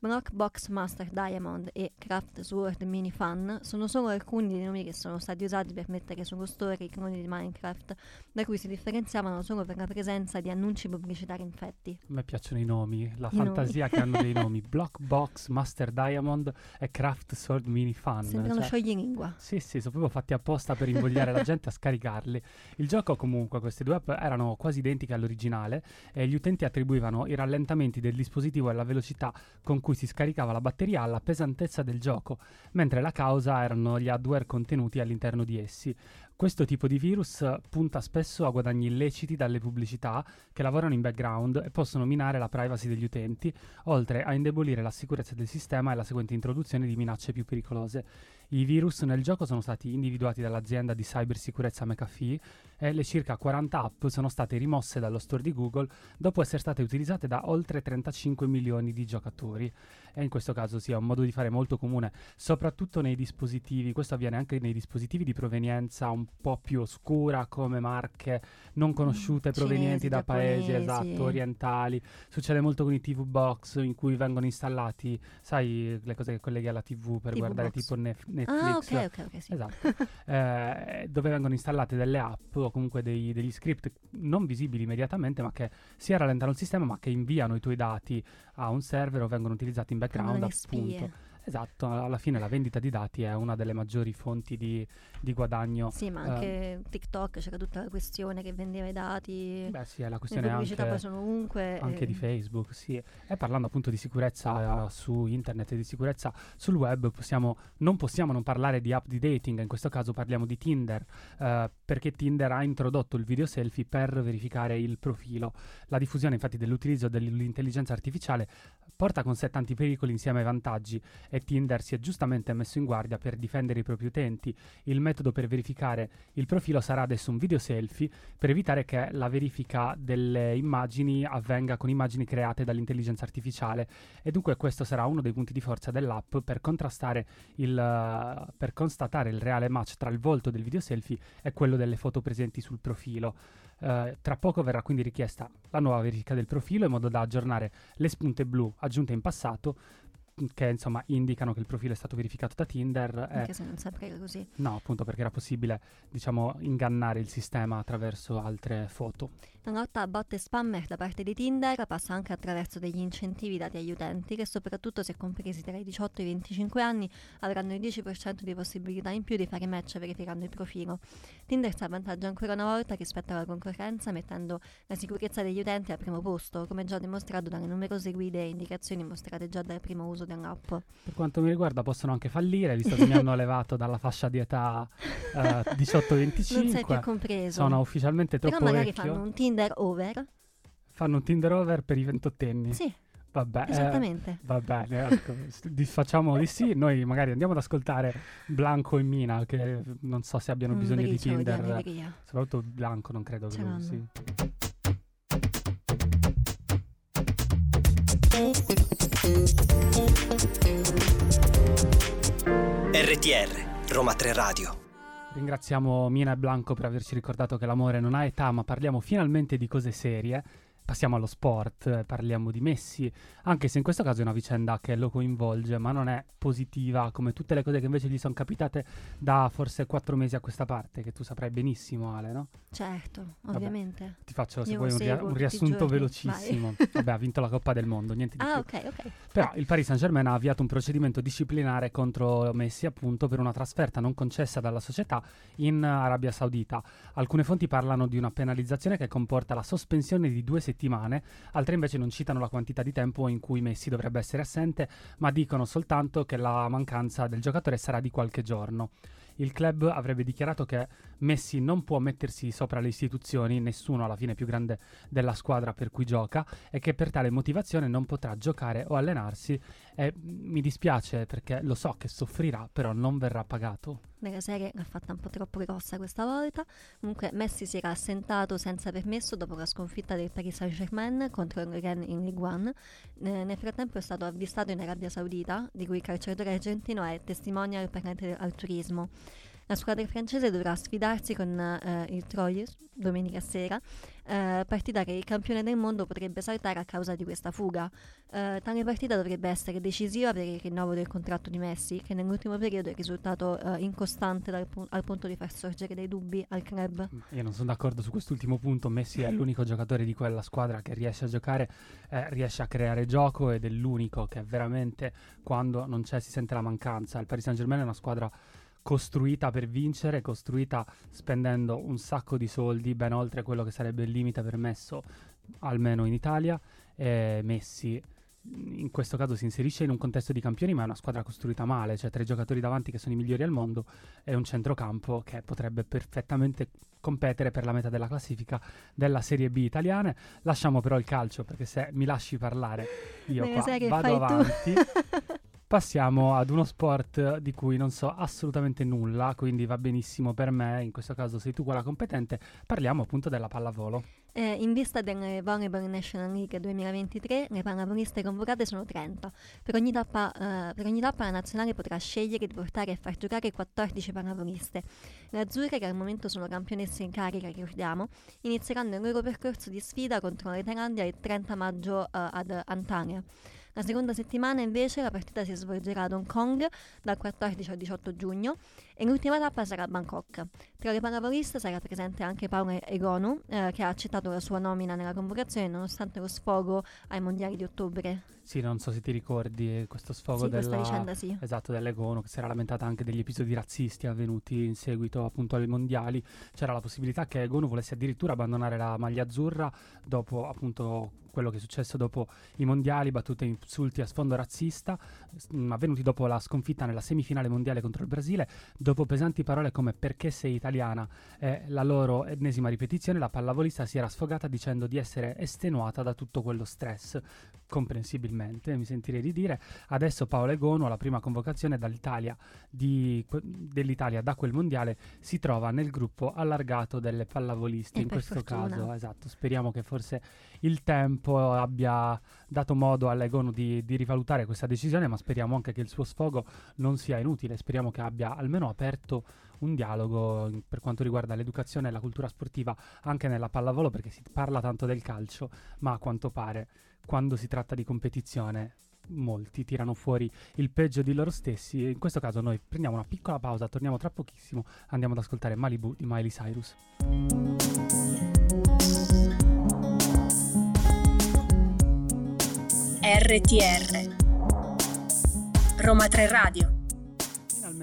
Blockbox Master Diamond e Craft Sword Mini Fun sono solo alcuni dei nomi che sono stati usati per mettere sullo store i cloni di Minecraft, da cui si differenziavano solo per la presenza di annunci pubblicitari infetti. A me piacciono i nomi, la I nomi. fantasia che hanno dei nomi. Blockbox, Master Diamond e Craft Sword Mini Fun. Sembrano cioè- scioglilingua. Sì, sì, sono proprio fatti apposta per invogliare la gente a scaricarli. Il gioco comunque, queste due app erano quasi identiche all'originale e gli utenti attribuivano i rallentamenti del dispositivo e la velocità con cui si scaricava la batteria alla pesantezza del gioco, mentre la causa erano gli hardware contenuti all'interno di essi. Questo tipo di virus punta spesso a guadagni illeciti dalle pubblicità che lavorano in background e possono minare la privacy degli utenti, oltre a indebolire la sicurezza del sistema e la seguente introduzione di minacce più pericolose. I virus nel gioco sono stati individuati dall'azienda di cybersicurezza McAfee e le circa 40 app sono state rimosse dallo store di Google dopo essere state utilizzate da oltre 35 milioni di giocatori. E in questo caso sì, è un modo di fare molto comune, soprattutto nei dispositivi, questo avviene anche nei dispositivi di provenienza un po' più oscura come marche non conosciute Cinesi, provenienti da paesi giapponesi. esatto, orientali. Succede molto con i TV box in cui vengono installati, sai, le cose che colleghi alla TV per TV guardare box. tipo Nef- Netflix. Ah, ok, ok, ok, sì. Esatto, eh, dove vengono installate delle app o comunque dei- degli script non visibili immediatamente, ma che sia rallentano il sistema, ma che inviano i tuoi dati a un server o vengono utilizzati in background. delle spie. Esatto, alla fine la vendita di dati è una delle maggiori fonti di, di guadagno. Sì, ma Eh, anche TikTok c'era tutta la questione che vendeva i dati. Beh, sì, è la questione anche, ovunque. anche eh, di Facebook, sì. E parlando appunto di sicurezza eh, su internet e di sicurezza sul web, possiamo, non possiamo non parlare di app di dating, in questo caso parliamo di Tinder, eh, perché Tinder ha introdotto il video selfie per verificare il profilo. La diffusione infatti dell'utilizzo dell'intelligenza artificiale porta con sé tanti pericoli insieme ai vantaggi e Tinder si è giustamente messo in guardia per difendere i propri utenti. Il metodo per verificare il profilo sarà adesso un video selfie per evitare che la verifica delle immagini avvenga con immagini create dall'intelligenza artificiale e dunque questo sarà uno dei punti di forza dell'app per contrastare il per constatare il reale match tra il volto del video selfie e quello delle foto presenti sul profilo. Eh, tra poco verrà quindi richiesta la nuova verifica del profilo in modo da aggiornare le spunte blu aggiunte in passato che insomma indicano che il profilo è stato verificato da Tinder e Anche se non era così. no appunto perché era possibile diciamo ingannare il sistema attraverso altre foto La lotta a bot e spammer da parte di Tinder passa anche attraverso degli incentivi dati agli utenti che soprattutto se compresi tra i 18 e i 25 anni avranno il 10% di possibilità in più di fare match verificando il profilo. Tinder si avvantaggia ancora una volta rispetto alla concorrenza mettendo la sicurezza degli utenti al primo posto, come già dimostrato dalle numerose guide e indicazioni mostrate già dal primo uso dell'app. per quanto mi riguarda possono anche fallire visto che mi hanno levato dalla fascia di età eh, Non sei più 18-25 compreso. sono ufficialmente Però troppo magari vecchio fanno un Tinder over. fanno un Tinder over per i ventottenni Sì, vabbè eh, esattamente. Va bene, ecco, di- facciamo di sì. Noi magari andiamo ad ascoltare Blanco e Mina, che non so se abbiano Un bisogno di Tinder. allegria. Soprattutto Blanco, non credo che lo usi. RTR, Roma 3 Radio. Ringraziamo Mina e Blanco per averci ricordato che l'amore non ha età, ma parliamo finalmente di cose serie. Passiamo allo sport, parliamo di Messi, anche se in questo caso è una vicenda che lo coinvolge, ma non è positiva come tutte le cose che invece gli sono capitate da forse quattro mesi a questa parte, che tu saprai benissimo, Ale, no? Certo, ovviamente. Ti faccio se Io vuoi un, ria- un riassunto velocissimo. Vabbè, ha vinto la Coppa del Mondo, niente di Ah, più. ok, ok. Però il Paris Saint-Germain ha avviato un procedimento disciplinare contro Messi appunto per una trasferta non concessa dalla società in Arabia Saudita. Alcune fonti parlano di una penalizzazione che comporta la sospensione di due settimane settimane, altre invece non citano la quantità di tempo in cui Messi dovrebbe essere assente, ma dicono soltanto che la mancanza del giocatore sarà di qualche giorno. Il club avrebbe dichiarato che Messi non può mettersi sopra le istituzioni, nessuno alla fine più grande della squadra per cui gioca, e che per tale motivazione non potrà giocare o allenarsi. E mi dispiace perché lo so che soffrirà, però non verrà pagato. La serie l'ha fatta un po' troppo grossa questa volta. Comunque Messi si era assentato senza permesso dopo la sconfitta del Paris Saint-Germain contro il Rennes in Ligue 1. Eh, nel frattempo è stato avvistato in Arabia Saudita, di cui il calciatore argentino è testimonial per al turismo. La squadra francese dovrà sfidarsi con eh, il Troyes domenica sera, eh, partita che il campione del mondo potrebbe saltare a causa di questa fuga. Eh, tale partita dovrebbe essere decisiva per il rinnovo del contratto di Messi, che nell'ultimo periodo è risultato eh, incostante pu- al punto di far sorgere dei dubbi al club. Io non sono d'accordo su quest'ultimo punto. Messi è l'unico giocatore di quella squadra che riesce a giocare, eh, riesce a creare gioco ed è l'unico che veramente quando non c'è si sente la mancanza. Il Paris Saint Germain è una squadra costruita per vincere, costruita spendendo un sacco di soldi, ben oltre quello che sarebbe il limite permesso almeno in Italia. E Messi in questo caso si inserisce in un contesto di campioni, ma è una squadra costruita male, cioè tre giocatori davanti che sono i migliori al mondo e un centrocampo che potrebbe perfettamente competere per la meta della classifica della Serie B italiana. Lasciamo però il calcio perché se mi lasci parlare io qua vado avanti. Passiamo ad uno sport di cui non so assolutamente nulla, quindi va benissimo per me, in questo caso sei tu quella competente. Parliamo appunto della pallavolo. Eh, in vista delle Volleyball National League 2023, le pallavoliste convocate sono 30. Per ogni, tappa, eh, per ogni tappa la nazionale potrà scegliere di portare e far giocare 14 pallavoliste. Le azzurre, che al momento sono campionesse in carica, ricordiamo, inizieranno il loro percorso di sfida contro la Thailandia il 30 maggio eh, ad Antalya. La seconda settimana invece la partita si svolgerà ad Hong Kong dal 14 al 18 giugno e l'ultima tappa sarà a Bangkok. Tra le pallavoliste sarà presente anche Paola Egonu eh, che ha accettato la sua nomina nella convocazione nonostante lo sfogo ai mondiali di ottobre. Sì, non so se ti ricordi questo sfogo sì, della, vicenda, sì. esatto, dell'Egono che si era lamentata anche degli episodi razzisti avvenuti in seguito appunto ai mondiali. C'era la possibilità che Egono volesse addirittura abbandonare la maglia azzurra dopo appunto quello che è successo dopo i mondiali, battute insulti a sfondo razzista, mh, avvenuti dopo la sconfitta nella semifinale mondiale contro il Brasile, dopo pesanti parole come perché sei italiana? e la loro ennesima ripetizione, la pallavolista si era sfogata dicendo di essere estenuata da tutto quello stress, comprensibilmente, mi sentirei di dire. Adesso Paola Egono, la prima convocazione dall'Italia di, dell'Italia da quel mondiale, si trova nel gruppo allargato delle pallavoliste, e in questo fortuna. caso, esatto, speriamo che forse il tempo abbia dato modo all'Egono di, di, rivalutare questa decisione, ma speriamo anche che il suo sfogo non sia inutile, speriamo che abbia almeno aperto un dialogo per quanto riguarda l'educazione e la cultura sportiva anche nella pallavolo, perché si parla tanto del calcio, ma a quanto pare quando si tratta di competizione molti tirano fuori il peggio di loro stessi in questo caso noi prendiamo una piccola pausa, torniamo tra pochissimo, andiamo ad ascoltare Malibu di Miley Cyrus. RTR Roma 3 Radio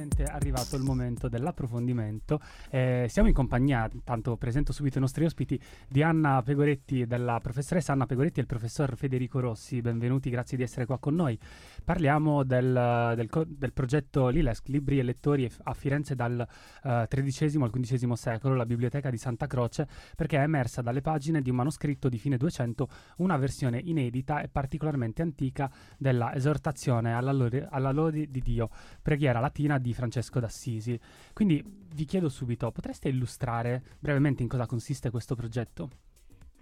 finalmente arrivato il momento dell'approfondimento. Eh, siamo in compagnia, tanto presento subito i nostri ospiti, di Anna Pegoretti, della professoressa Anna Pegoretti e il professor Federico Rossi. Benvenuti, grazie di essere qua con noi. Parliamo del, del, del progetto Liles, Libri e Lettori a Firenze dal XIII uh, al XV secolo, la biblioteca di Santa Croce, perché è emersa dalle pagine di un manoscritto di fine 200 una versione inedita e particolarmente antica della esortazione alla lode, alla lode di Dio, preghiera latina di Francesco d'Assisi. Quindi vi chiedo subito, potreste illustrare brevemente in cosa consiste questo progetto?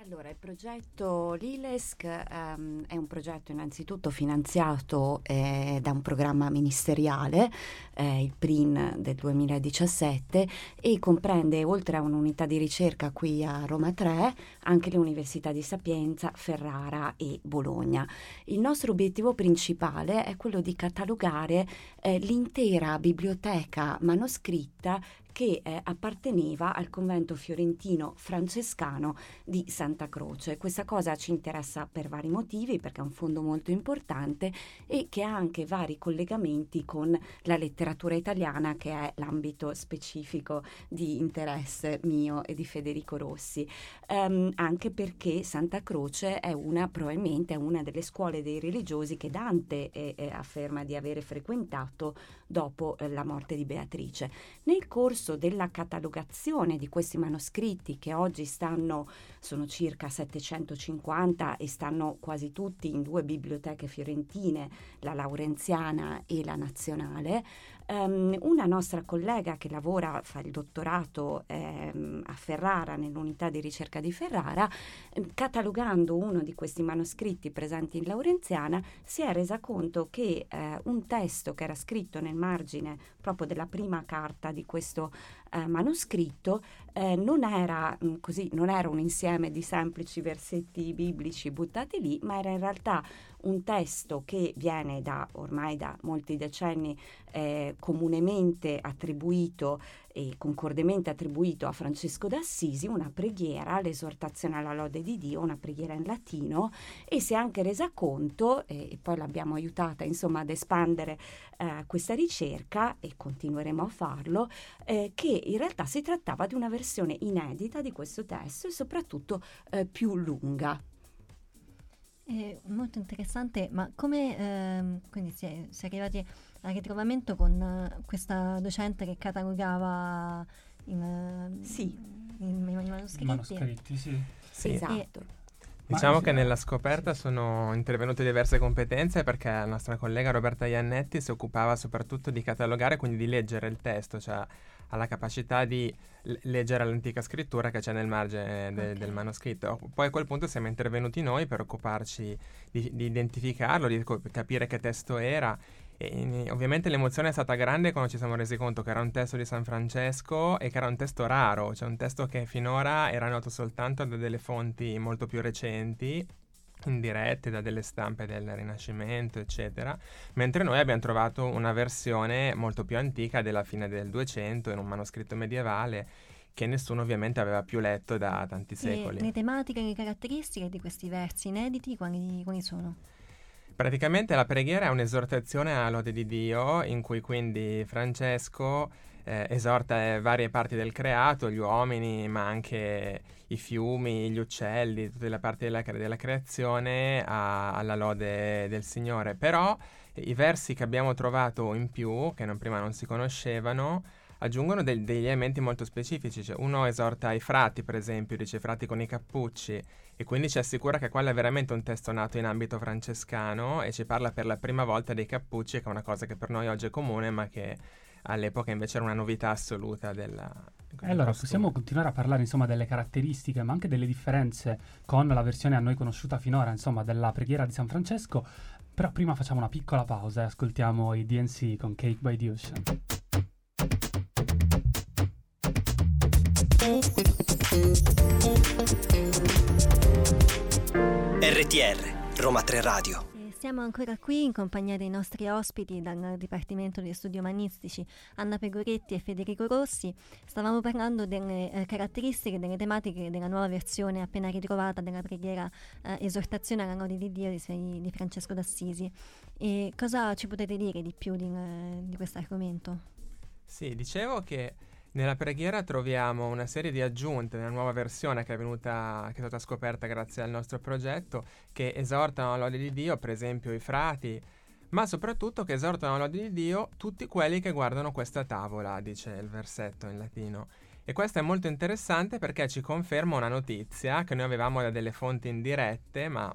Allora, il progetto Lilesc um, è un progetto innanzitutto finanziato eh, da un programma ministeriale, eh, il PRIN del 2017, e comprende oltre a un'unità di ricerca qui a Roma 3 anche le università di Sapienza, Ferrara e Bologna. Il nostro obiettivo principale è quello di catalogare eh, l'intera biblioteca manoscritta che eh, apparteneva al convento fiorentino francescano di Santa Croce. Questa cosa ci interessa per vari motivi, perché è un fondo molto importante e che ha anche vari collegamenti con la letteratura italiana, che è l'ambito specifico di interesse mio e di Federico Rossi. Um, anche perché Santa Croce è una, probabilmente, è una delle scuole dei religiosi che Dante eh, eh, afferma di avere frequentato dopo eh, la morte di Beatrice. Nel corso della catalogazione di questi manoscritti, che oggi stanno, sono circa 750 e stanno quasi tutti in due biblioteche fiorentine, la Laurenziana e la Nazionale, Um, una nostra collega che lavora, fa il dottorato ehm, a Ferrara, nell'unità di ricerca di Ferrara, ehm, catalogando uno di questi manoscritti presenti in Laurenziana, si è resa conto che eh, un testo che era scritto nel margine proprio della prima carta di questo eh, manoscritto eh, non, era, mh, mm, così, non era un insieme di semplici versetti biblici buttati lì, ma era in realtà un testo che viene da ormai da molti decenni eh, comunemente attribuito e concordemente attribuito a Francesco d'Assisi, una preghiera, l'esortazione alla lode di Dio, una preghiera in latino e si è anche resa conto, e poi l'abbiamo aiutata insomma ad espandere eh, questa ricerca e continueremo a farlo, eh, che in realtà si trattava di una versione inedita di questo testo e soprattutto eh, più lunga. È molto interessante, ma come ehm, quindi si è, si è, arrivati al ritrovamento con uh, questa docente che catalogava in, uh, sì. in, in, in manoscritti? Manoscritti, sì. sì. Esatto. Diciamo che nella scoperta sono intervenute diverse competenze perché la nostra collega Roberta Iannetti si occupava soprattutto di catalogare, quindi di leggere il testo, cioè ha la capacità di leggere l'antica scrittura che c'è nel margine de- okay. del manoscritto. Poi a quel punto siamo intervenuti noi per occuparci di, di identificarlo, di co- capire che testo era. E, ovviamente l'emozione è stata grande quando ci siamo resi conto che era un testo di San Francesco e che era un testo raro, cioè un testo che finora era noto soltanto da delle fonti molto più recenti indirette da delle stampe del Rinascimento, eccetera, mentre noi abbiamo trovato una versione molto più antica della fine del 200 in un manoscritto medievale che nessuno ovviamente aveva più letto da tanti secoli. E le tematiche e le caratteristiche di questi versi inediti quali, quali sono? Praticamente la preghiera è un'esortazione alla lode di Dio in cui quindi Francesco eh, esorta eh, varie parti del creato, gli uomini, ma anche i fiumi, gli uccelli, tutte le parti della, della creazione a, alla lode del Signore. Però i versi che abbiamo trovato in più, che non, prima non si conoscevano, aggiungono del, degli elementi molto specifici. Cioè, uno esorta i frati, per esempio, dice frati con i cappucci, e quindi ci assicura che quello è veramente un testo nato in ambito francescano e ci parla per la prima volta dei cappucci, che è una cosa che per noi oggi è comune, ma che all'epoca invece era una novità assoluta della... Allora, costume. possiamo continuare a parlare insomma delle caratteristiche, ma anche delle differenze con la versione a noi conosciuta finora, insomma, della preghiera di San Francesco. Però prima facciamo una piccola pausa e ascoltiamo i DNC con Cake by the Ocean. RTR Roma 3 Radio siamo ancora qui in compagnia dei nostri ospiti dal Dipartimento di Studi Umanistici, Anna Pegoretti e Federico Rossi. Stavamo parlando delle eh, caratteristiche, delle tematiche della nuova versione appena ritrovata della preghiera eh, Esortazione alla lode di Dio di, di, Francesco d'Assisi. E cosa ci potete dire di più di, eh, di questo argomento? Sì, dicevo che nella preghiera troviamo una serie di aggiunte nella nuova versione che è, venuta, che è stata scoperta grazie al nostro progetto, che esortano la lode di Dio, per esempio i frati, ma soprattutto che esortano la lode di Dio tutti quelli che guardano questa tavola, dice il versetto in latino. E questo è molto interessante perché ci conferma una notizia che noi avevamo da delle fonti indirette, ma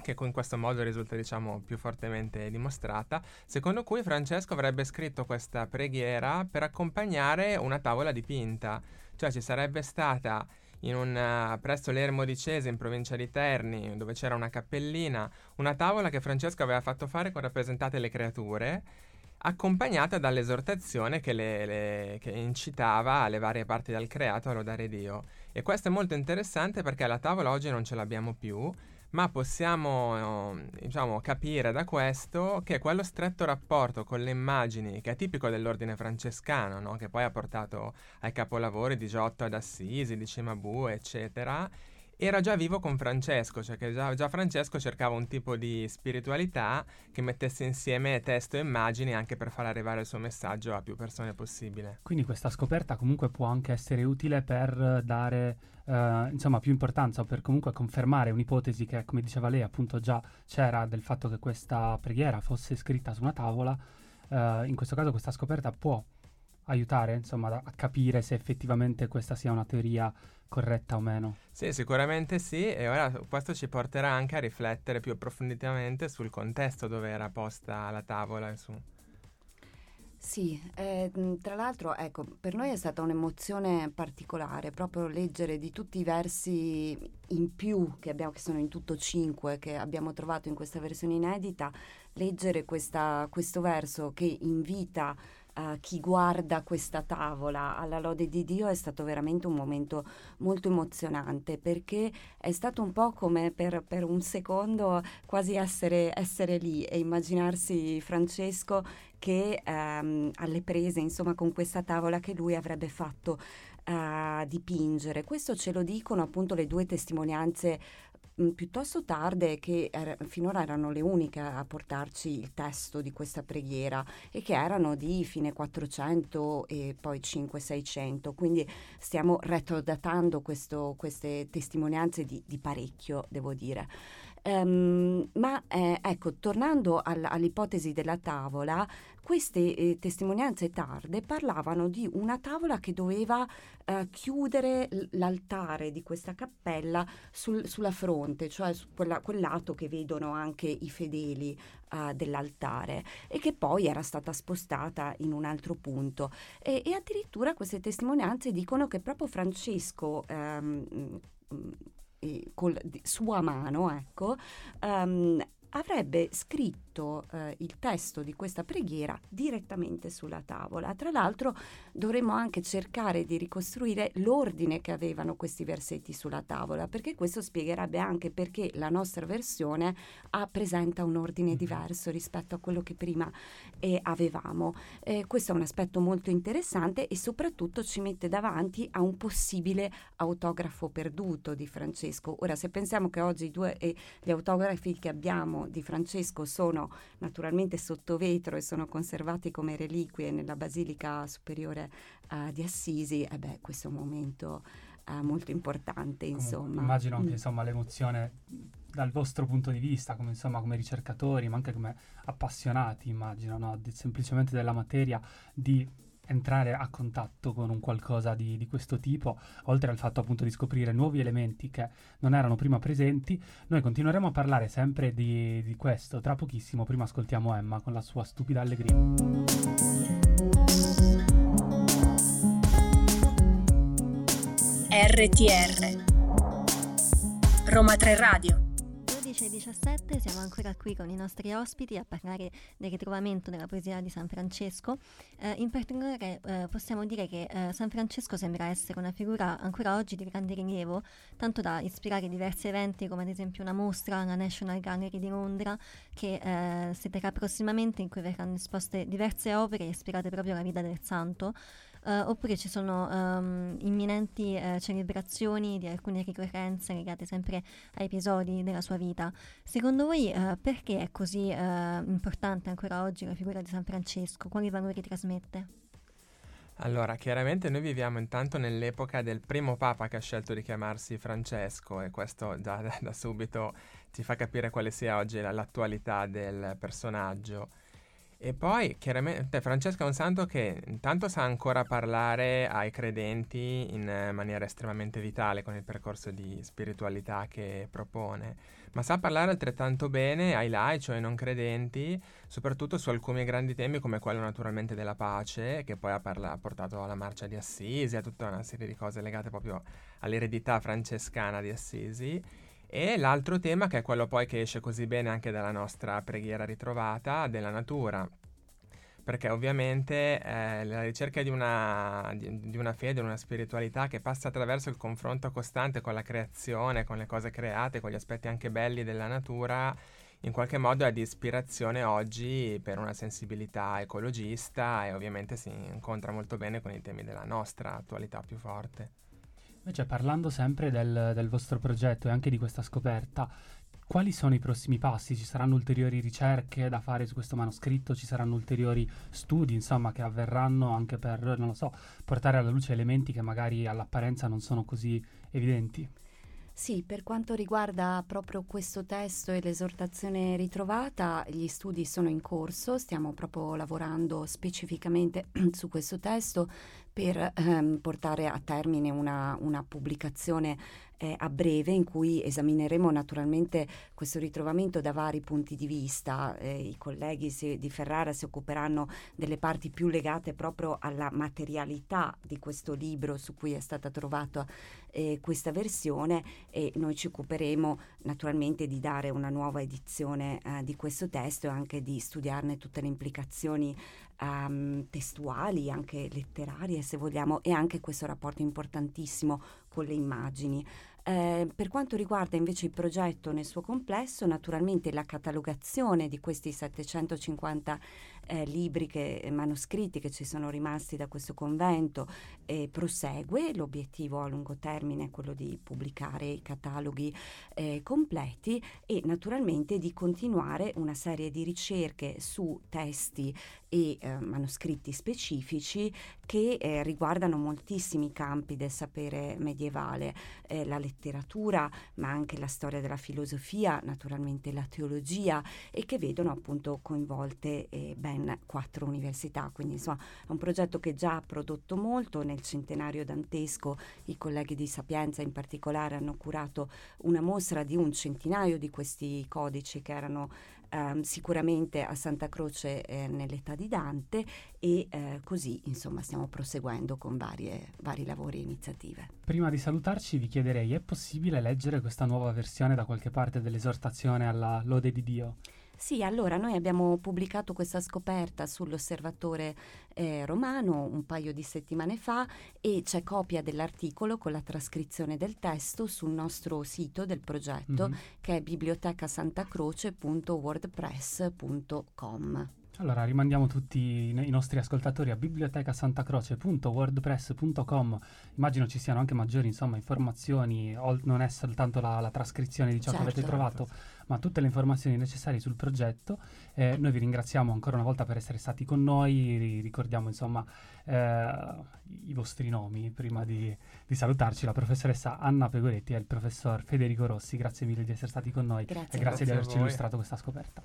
che in questo modo risulta diciamo più fortemente dimostrata, secondo cui Francesco avrebbe scritto questa preghiera per accompagnare una tavola dipinta, cioè ci sarebbe stata in una, presso l'Ermo di Cese in provincia di Terni, dove c'era una cappellina, una tavola che Francesco aveva fatto fare con rappresentate le creature, accompagnata dall'esortazione che, le, le, che incitava alle varie parti del creato a lodare Dio. E questo è molto interessante perché la tavola oggi non ce l'abbiamo più, ma possiamo eh, diciamo, capire da questo che quello stretto rapporto con le immagini che è tipico dell'ordine francescano, no? che poi ha portato ai capolavori di Giotto ad Assisi, di Cimabue, eccetera, era già vivo con Francesco, cioè che già, già, Francesco cercava un tipo di spiritualità che mettesse insieme testo e immagini anche per far arrivare il suo messaggio a più persone possibile. Quindi questa scoperta comunque può anche essere utile per dare uh, insomma più importanza o per comunque confermare un'ipotesi che come diceva lei appunto già c'era del fatto che questa preghiera fosse scritta su una tavola. Uh, in questo caso questa scoperta può aiutare insomma a capire se effettivamente questa sia una teoria corretta o meno. Sì, sicuramente sì, e ora questo ci porterà anche a riflettere più approfonditamente sul contesto dove era posta la tavola. Su. Sì, eh, tra l'altro, ecco, per noi è stata un'emozione particolare proprio leggere di tutti i versi in più che abbiamo, che sono in tutto cinque, che abbiamo trovato in questa versione inedita, leggere questa, questo verso che invita uh, chi guarda questa tavola alla lode di Dio è stato veramente un momento molto emozionante perché è stato un po' come per, per un secondo quasi essere, essere, lì e immaginarsi Francesco che um, alle prese insomma con questa tavola che lui avrebbe fatto uh, dipingere. Questo ce lo dicono appunto le due testimonianze mh, piuttosto tarde che er- finora erano le uniche a portarci il testo di questa preghiera e che erano di fine 400 e poi 5-600, quindi stiamo retrodatando questo, queste testimonianze di, di parecchio, devo dire. Um, ma eh, ecco, tornando all- all'ipotesi della tavola, queste eh, testimonianze tarde parlavano di una tavola che doveva eh, chiudere l'altare di questa cappella sul, sulla fronte, cioè su quella, quel lato che vedono anche i fedeli uh, dell'altare e che poi era stata spostata in un altro punto. E, e addirittura queste testimonianze dicono che proprio Francesco um, col, sua mano, ecco, um, avrebbe scritto eh, il testo di questa preghiera direttamente sulla tavola. Tra l'altro dovremmo anche cercare di ricostruire l'ordine che avevano questi versetti sulla tavola, perché questo spiegherebbe anche perché la nostra versione ha, presenta un ordine mhm. diverso rispetto a quello che prima eh, avevamo. Eh, questo è un aspetto molto interessante e soprattutto ci mette davanti a un possibile autografo perduto di Francesco. Ora, se pensiamo che oggi due, eh, gli autografi che abbiamo di Francesco sono naturalmente sotto vetro e sono conservati come reliquie nella Basilica Superiore uh, di Assisi, eh beh, questo è un momento uh, molto importante, insomma. Immagino anche, mm. insomma, l'emozione dal vostro punto di vista, come, insomma, come ricercatori, ma anche come appassionati, immagino, no? di, semplicemente della materia, di entrare a contatto con un qualcosa di, di, questo tipo, oltre al fatto appunto di scoprire nuovi elementi che non erano prima presenti, noi continueremo a parlare sempre di, di questo. Tra pochissimo, prima ascoltiamo Emma con la sua stupida allegria. RTR Roma 3 Radio 16 e 17 siamo ancora qui con i nostri ospiti a parlare del ritrovamento della poesia di San Francesco. Eh, in particolare eh, possiamo dire che eh, San Francesco sembra essere una figura ancora oggi di grande rilievo, tanto da ispirare diversi eventi come ad esempio una mostra alla National Gallery di Londra che eh, si terrà prossimamente in cui verranno esposte diverse opere ispirate proprio alla vita del santo. Uh, oppure ci sono um, imminenti uh, celebrazioni di alcune ricorrenze legate sempre a episodi della sua vita. Secondo voi uh, perché è così importante ancora oggi la figura di San Francesco? Quali valori trasmette? Allora, chiaramente noi viviamo intanto nell'epoca del primo papa che ha scelto di chiamarsi Francesco e questo già da, da subito ci fa capire quale sia oggi l'attualità del personaggio. E poi chiaramente Francesco è un santo che intanto sa ancora parlare ai credenti in maniera estremamente vitale con il percorso di spiritualità che propone, ma sa parlare altrettanto bene ai laici o ai non credenti, soprattutto su alcuni grandi temi come quello naturalmente della pace, che poi ha, parla- ha portato alla marcia di Assisi, a tutta una serie di cose legate proprio all'eredità francescana di Assisi e l'altro tema, che è quello poi che esce così bene anche dalla nostra preghiera ritrovata, della natura. perché ovviamente eh, la ricerca di una, di, di una fede, una spiritualità che passa attraverso il confronto costante con la creazione, con le cose create, con gli aspetti anche belli della natura, in qualche modo è di ispirazione oggi per una sensibilità ecologista e ovviamente si incontra molto bene con i temi della nostra attualità più forte. Invece parlando sempre del, del vostro progetto e anche di questa scoperta, quali sono i prossimi passi? Ci saranno ulteriori ricerche da fare su questo manoscritto? Ci saranno ulteriori studi, insomma, che avverranno anche per, non lo so, portare alla luce elementi che magari all'apparenza non sono così evidenti? Sì, per quanto riguarda proprio questo testo e l'esortazione ritrovata, gli studi sono in corso, stiamo proprio lavorando specificamente su questo testo per ehm, portare a termine una, una pubblicazione eh, a breve in cui esamineremo naturalmente questo ritrovamento da vari punti di vista. Eh, I colleghi si, di Ferrara si occuperanno delle parti più legate proprio alla materialità di questo libro su cui è stata trovata eh, questa versione e noi ci occuperemo naturalmente di dare una nuova edizione eh, di questo testo e anche di studiarne tutte le implicazioni um, testuali, anche letterarie se vogliamo, e anche questo rapporto importantissimo con le immagini. Eh, per quanto riguarda invece il progetto nel suo complesso, naturalmente la catalogazione di questi 750 eh, libri che, eh, manoscritti che ci sono rimasti da questo convento eh, prosegue. L'obiettivo a lungo termine è quello di pubblicare i cataloghi eh, completi e naturalmente di continuare una serie di ricerche su testi e eh, manoscritti specifici che eh, riguardano moltissimi campi del sapere medievale, eh, la letteratura, ma anche la storia della filosofia, naturalmente la teologia e che vedono appunto coinvolte eh, ben quattro università. Quindi insomma è un progetto che già ha prodotto molto. Nel centenario dantesco i colleghi di Sapienza in particolare hanno curato una mostra di un centinaio di questi codici che erano Um, sicuramente a Santa Croce eh, nell'età di Dante e eh, così insomma stiamo proseguendo con varie, vari lavori e iniziative. Prima di salutarci vi chiederei, è possibile leggere questa nuova versione da qualche parte dell'esortazione alla lode di Dio? Sì, allora noi abbiamo pubblicato questa scoperta sull'osservatore eh, romano un paio di settimane fa e c'è copia dell'articolo con la trascrizione del testo sul nostro sito del progetto mm-hmm. che è bibliotecasantacroce.wordpress.com. Allora rimandiamo tutti i, nostri ascoltatori a bibliotecasantacroce.wordpress.com. Immagino ci siano anche maggiori insomma, informazioni, non è soltanto la, la trascrizione di ciò certo. che avete trovato, ma tutte le informazioni necessarie sul progetto. Eh, noi vi ringraziamo ancora una volta per essere stati con noi, ricordiamo insomma eh, i vostri nomi prima di, di, salutarci, la professoressa Anna Pegoretti e il professor Federico Rossi, grazie mille di essere stati con noi grazie. e grazie, grazie di averci illustrato questa scoperta.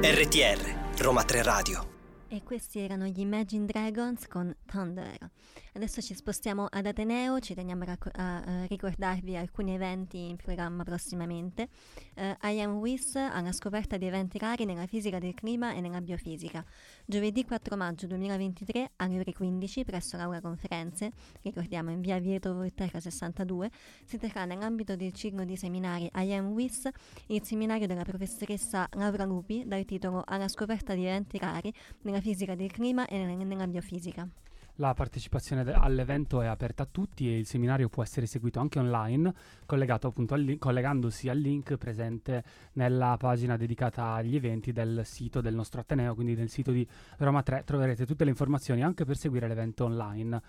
RTR Roma 3 Radio e questi erano gli Imagine Dragons con Thunder. Adesso ci spostiamo ad Ateneo, ci teniamo a, racco- a, a ricordarvi alcuni eventi in programma prossimamente. Uh, I Am WIS una scoperta di eventi rari nella fisica del clima e nella biofisica. Giovedì 4 maggio 2023 alle ore 15 presso l'Aula Conferenze, ricordiamo in via Vieto Volterra 62, si terrà nell'ambito del ciclo di seminari I Am WIS il seminario della professoressa Laura Lupi dal titolo Alla scoperta di eventi rari nella fisica del clima e nella biofisica. La partecipazione de- all'evento è aperta a tutti e il seminario può essere seguito anche online, al li- collegandosi al link presente nella pagina dedicata agli eventi del sito del nostro Ateneo, quindi nel sito di Roma 3 troverete tutte le informazioni anche per seguire l'evento online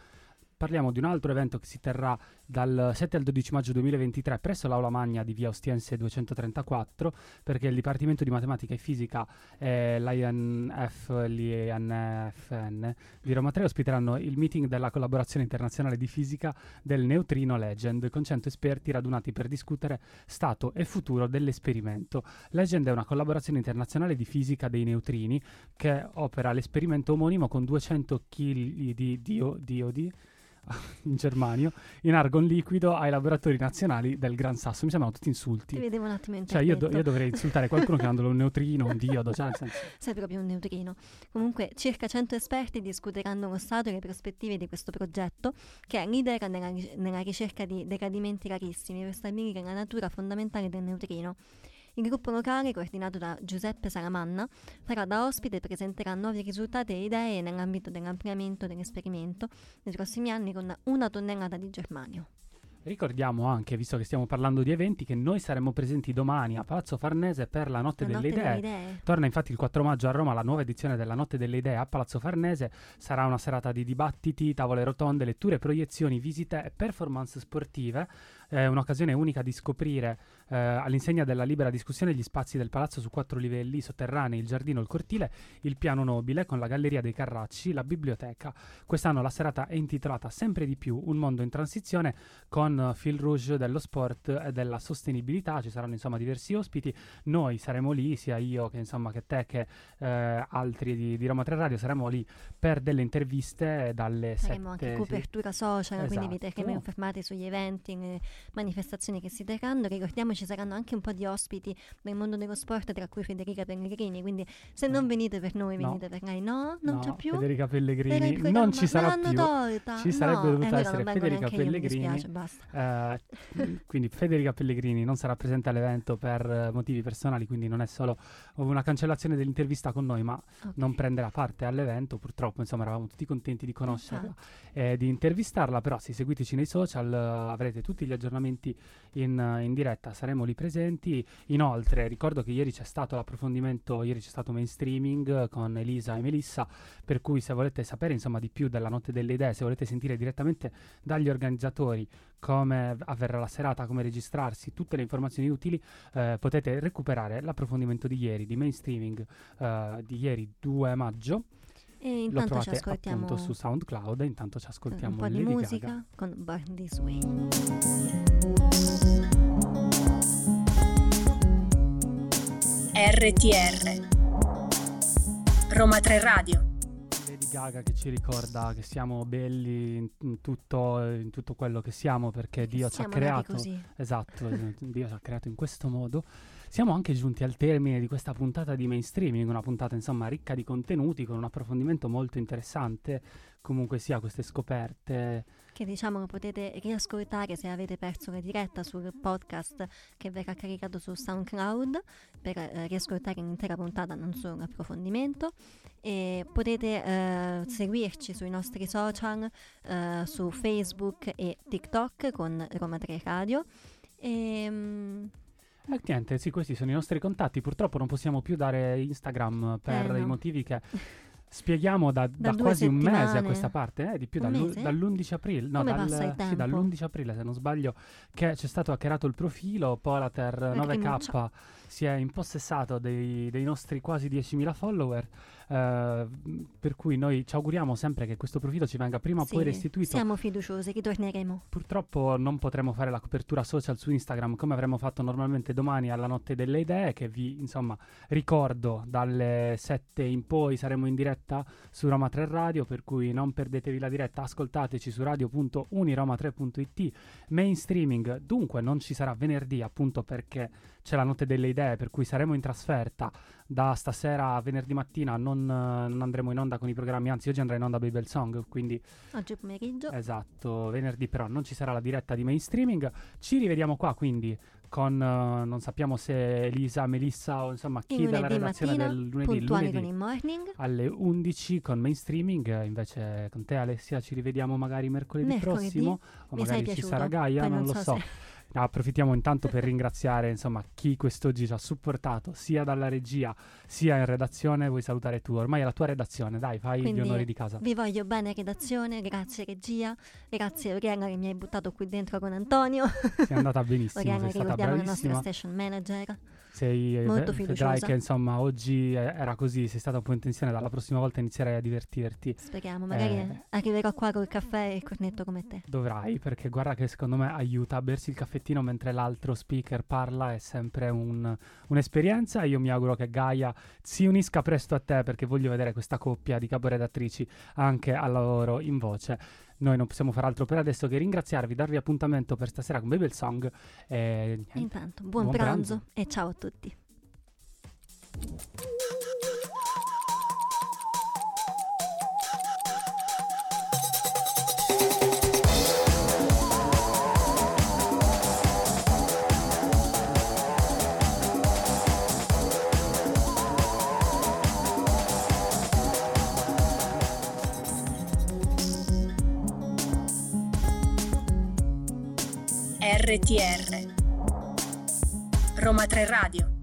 parliamo di un altro evento che si terrà dal 7 al 12 maggio 2023 presso l'Aula Magna di via Ostiense 234 perché il Dipartimento di Matematica e Fisica e l'INF, l'INFN di Roma 3 ospiteranno il meeting della collaborazione internazionale di fisica del Neutrino Legend con 100 esperti radunati per discutere stato e futuro dell'esperimento. Legend è una collaborazione internazionale di fisica dei neutrini che opera l'esperimento omonimo con 200 kg di dio, diodi in germanio, in argon liquido ai laboratori nazionali del Gran Sasso. Mi sembrano tutti insulti. Ti vedevo un attimo in Cioè, io, do- io dovrei insultare qualcuno chiamandolo un neutrino, un diodo, cioè, senso... Sei proprio un neutrino. Comunque, circa 100 esperti discuteranno con Stato le prospettive di questo progetto, che è leader nella, nella ricerca di decadimenti rarissimi per stabilire la natura fondamentale del neutrino. Il gruppo locale, coordinato da Giuseppe Salamanna, farà da ospite e presenterà nuovi risultati e idee nell'ambito dell'ampliamento dell'esperimento nei prossimi anni con una tonnellata di germanio. Ricordiamo anche, visto che stiamo parlando di eventi, che noi saremo presenti domani a Palazzo Farnese per la Notte, La delle, notte idee. delle idee. Torna infatti il 4 maggio a Roma la nuova edizione della Notte delle Idee a Palazzo Farnese. Sarà una serata di dibattiti, tavole rotonde, letture, proiezioni, visite e performance sportive. È un'occasione unica di scoprire eh, all'insegna della libera discussione gli spazi del palazzo su quattro livelli sotterranei, il giardino, il cortile, il piano nobile con la galleria dei Carracci, la biblioteca. Quest'anno la serata è intitolata Sempre di più, un mondo in transizione con eh, fil rouge dello sport e della sostenibilità. Ci saranno insomma diversi ospiti. Noi saremo lì, sia io che insomma che te che eh, altri di, di Roma 3 Radio saremo lì per delle interviste dalle Faremo 7 anche sì. copertura social, quindi vi Esatto. terremo informati sugli eventi, le manifestazioni che si terranno. Ricordiamo ci saranno anche un po' di ospiti del mondo dello sport, tra cui Federica Pellegrini. Quindi se non venite per noi, No. venite per lei. No, non No, c'è più. Federica Pellegrini non ci sarà più. tolta. Ci sarebbe No, dovuta e allora essere Federica neanche io, Pellegrini. dispiace. Eh, quindi Federica Pellegrini non sarà presente all'evento per eh, motivi personali, quindi non è solo una cancellazione dell'intervista con noi, ma Ok. non prenderà parte all'evento. Purtroppo, insomma, eravamo tutti contenti di conoscerla e di intervistarla. Però, se seguiteci nei social, eh, avrete tutti gli aggiornamenti in, eh, in diretta, saremo lì presenti. Inoltre, ricordo che ieri c'è stato l'approfondimento, ieri c'è stato mainstreaming con Elisa e Melissa. Per cui, se volete sapere insomma di più della notte delle idee, se volete sentire direttamente dagli organizzatori come avverrà la serata, come registrarsi, tutte le informazioni utili, eh, potete recuperare l'approfondimento di ieri, di mainstreaming eh, di ieri 2 maggio. E Lo intanto ci trovate ascoltiamo appunto su SoundCloud e intanto ci ascoltiamo un po' di Lady musica Gaga. con Born This Way. RTR Roma 3 Radio Lady Gaga che ci ricorda che siamo belli in, in tutto, in tutto quello che siamo perché Dio ci ha Siamo creato. così. Esatto, Dio ci ha creato in questo modo. Siamo anche giunti al termine di questa puntata di mainstreaming, una puntata insomma ricca di contenuti, con un approfondimento molto interessante, comunque sia queste scoperte. che diciamo potete riascoltare se avete perso la diretta sul podcast che verrà caricato su SoundCloud per eh, riascoltare l'intera puntata, non solo l'approfondimento. E potete eh, seguirci sui nostri social, eh, su Facebook e TikTok con Roma 3 Radio. E, mm, E niente, sì, questi sono i nostri contatti. Purtroppo non possiamo più dare Instagram per Eh, no. i motivi che spieghiamo da, da due quasi un mese a settimane. questa parte, eh, di più mese? dall'11 aprile, no, dal- sì, tempo? dall'11 aprile se non sbaglio, che c'è stato hackerato il profilo, Polater Perché 9K si è impossessato dei, dei nostri quasi 10.000 follower, eh, per cui noi ci auguriamo sempre che questo profilo ci venga prima o sì, poi restituito. siamo fiduciosi, ritorneremo. Purtroppo non potremo fare la copertura social su Instagram come avremmo fatto normalmente domani alla notte delle idee, che vi insomma ricordo dalle 7 in poi saremo in diretta su Roma 3 Radio, per cui non perdetevi la diretta, ascoltateci su radio.uniroma3.it, mainstreaming, dunque non ci sarà venerdì appunto perché c'è la notte delle idee, per cui saremo in trasferta da stasera a venerdì mattina, non, non andremo in onda con i programmi, anzi oggi andrà in onda Babel Song, quindi Oggi pomeriggio. Esatto, venerdì però non ci sarà la diretta di mainstreaming. Ci rivediamo qua quindi con, eh, non sappiamo se Elisa, Melissa o insomma chi dalla lunedì redazione mattina, del lunedì, lunedì con il morning. alle 11 con mainstreaming. eh, Invece con te Alessia ci rivediamo magari mercoledì, Mercoledì. prossimo o Mi magari ci sarà Gaia, Poi non, non lo so so. se- No, approfittiamo intanto per ringraziare insomma chi quest'oggi ci ha supportato sia dalla regia sia in redazione. Vuoi salutare tu? Ormai è la tua redazione, dai, fai Quindi gli onori di casa. Vi voglio bene redazione, grazie regia, grazie Oriana che mi hai buttato qui dentro con Antonio. Sei andata benissimo, Oriana sei stata ricordiamo la nostra bravissima. station manager. Sei, eh, Molto ve- vedrai fiduciosa. che insomma oggi eh, era così, sei stata un po' in tensione, dalla prossima volta inizierai a divertirti. Speriamo, magari Eh. arriverò qua col caffè e il cornetto come te. Dovrai, perché guarda che secondo me aiuta a bersi il caffettino caffettino mentre l'altro speaker parla è sempre un, un'esperienza. Io mi auguro che Gaia si unisca presto a te perché voglio vedere questa coppia di caporedattrici anche al lavoro in voce. Noi non possiamo fare altro per adesso che ringraziarvi, darvi appuntamento per stasera con Babel Song. E, intanto, buon, buon pranzo, pranzo e ciao a tutti. RTR Roma 3 Radio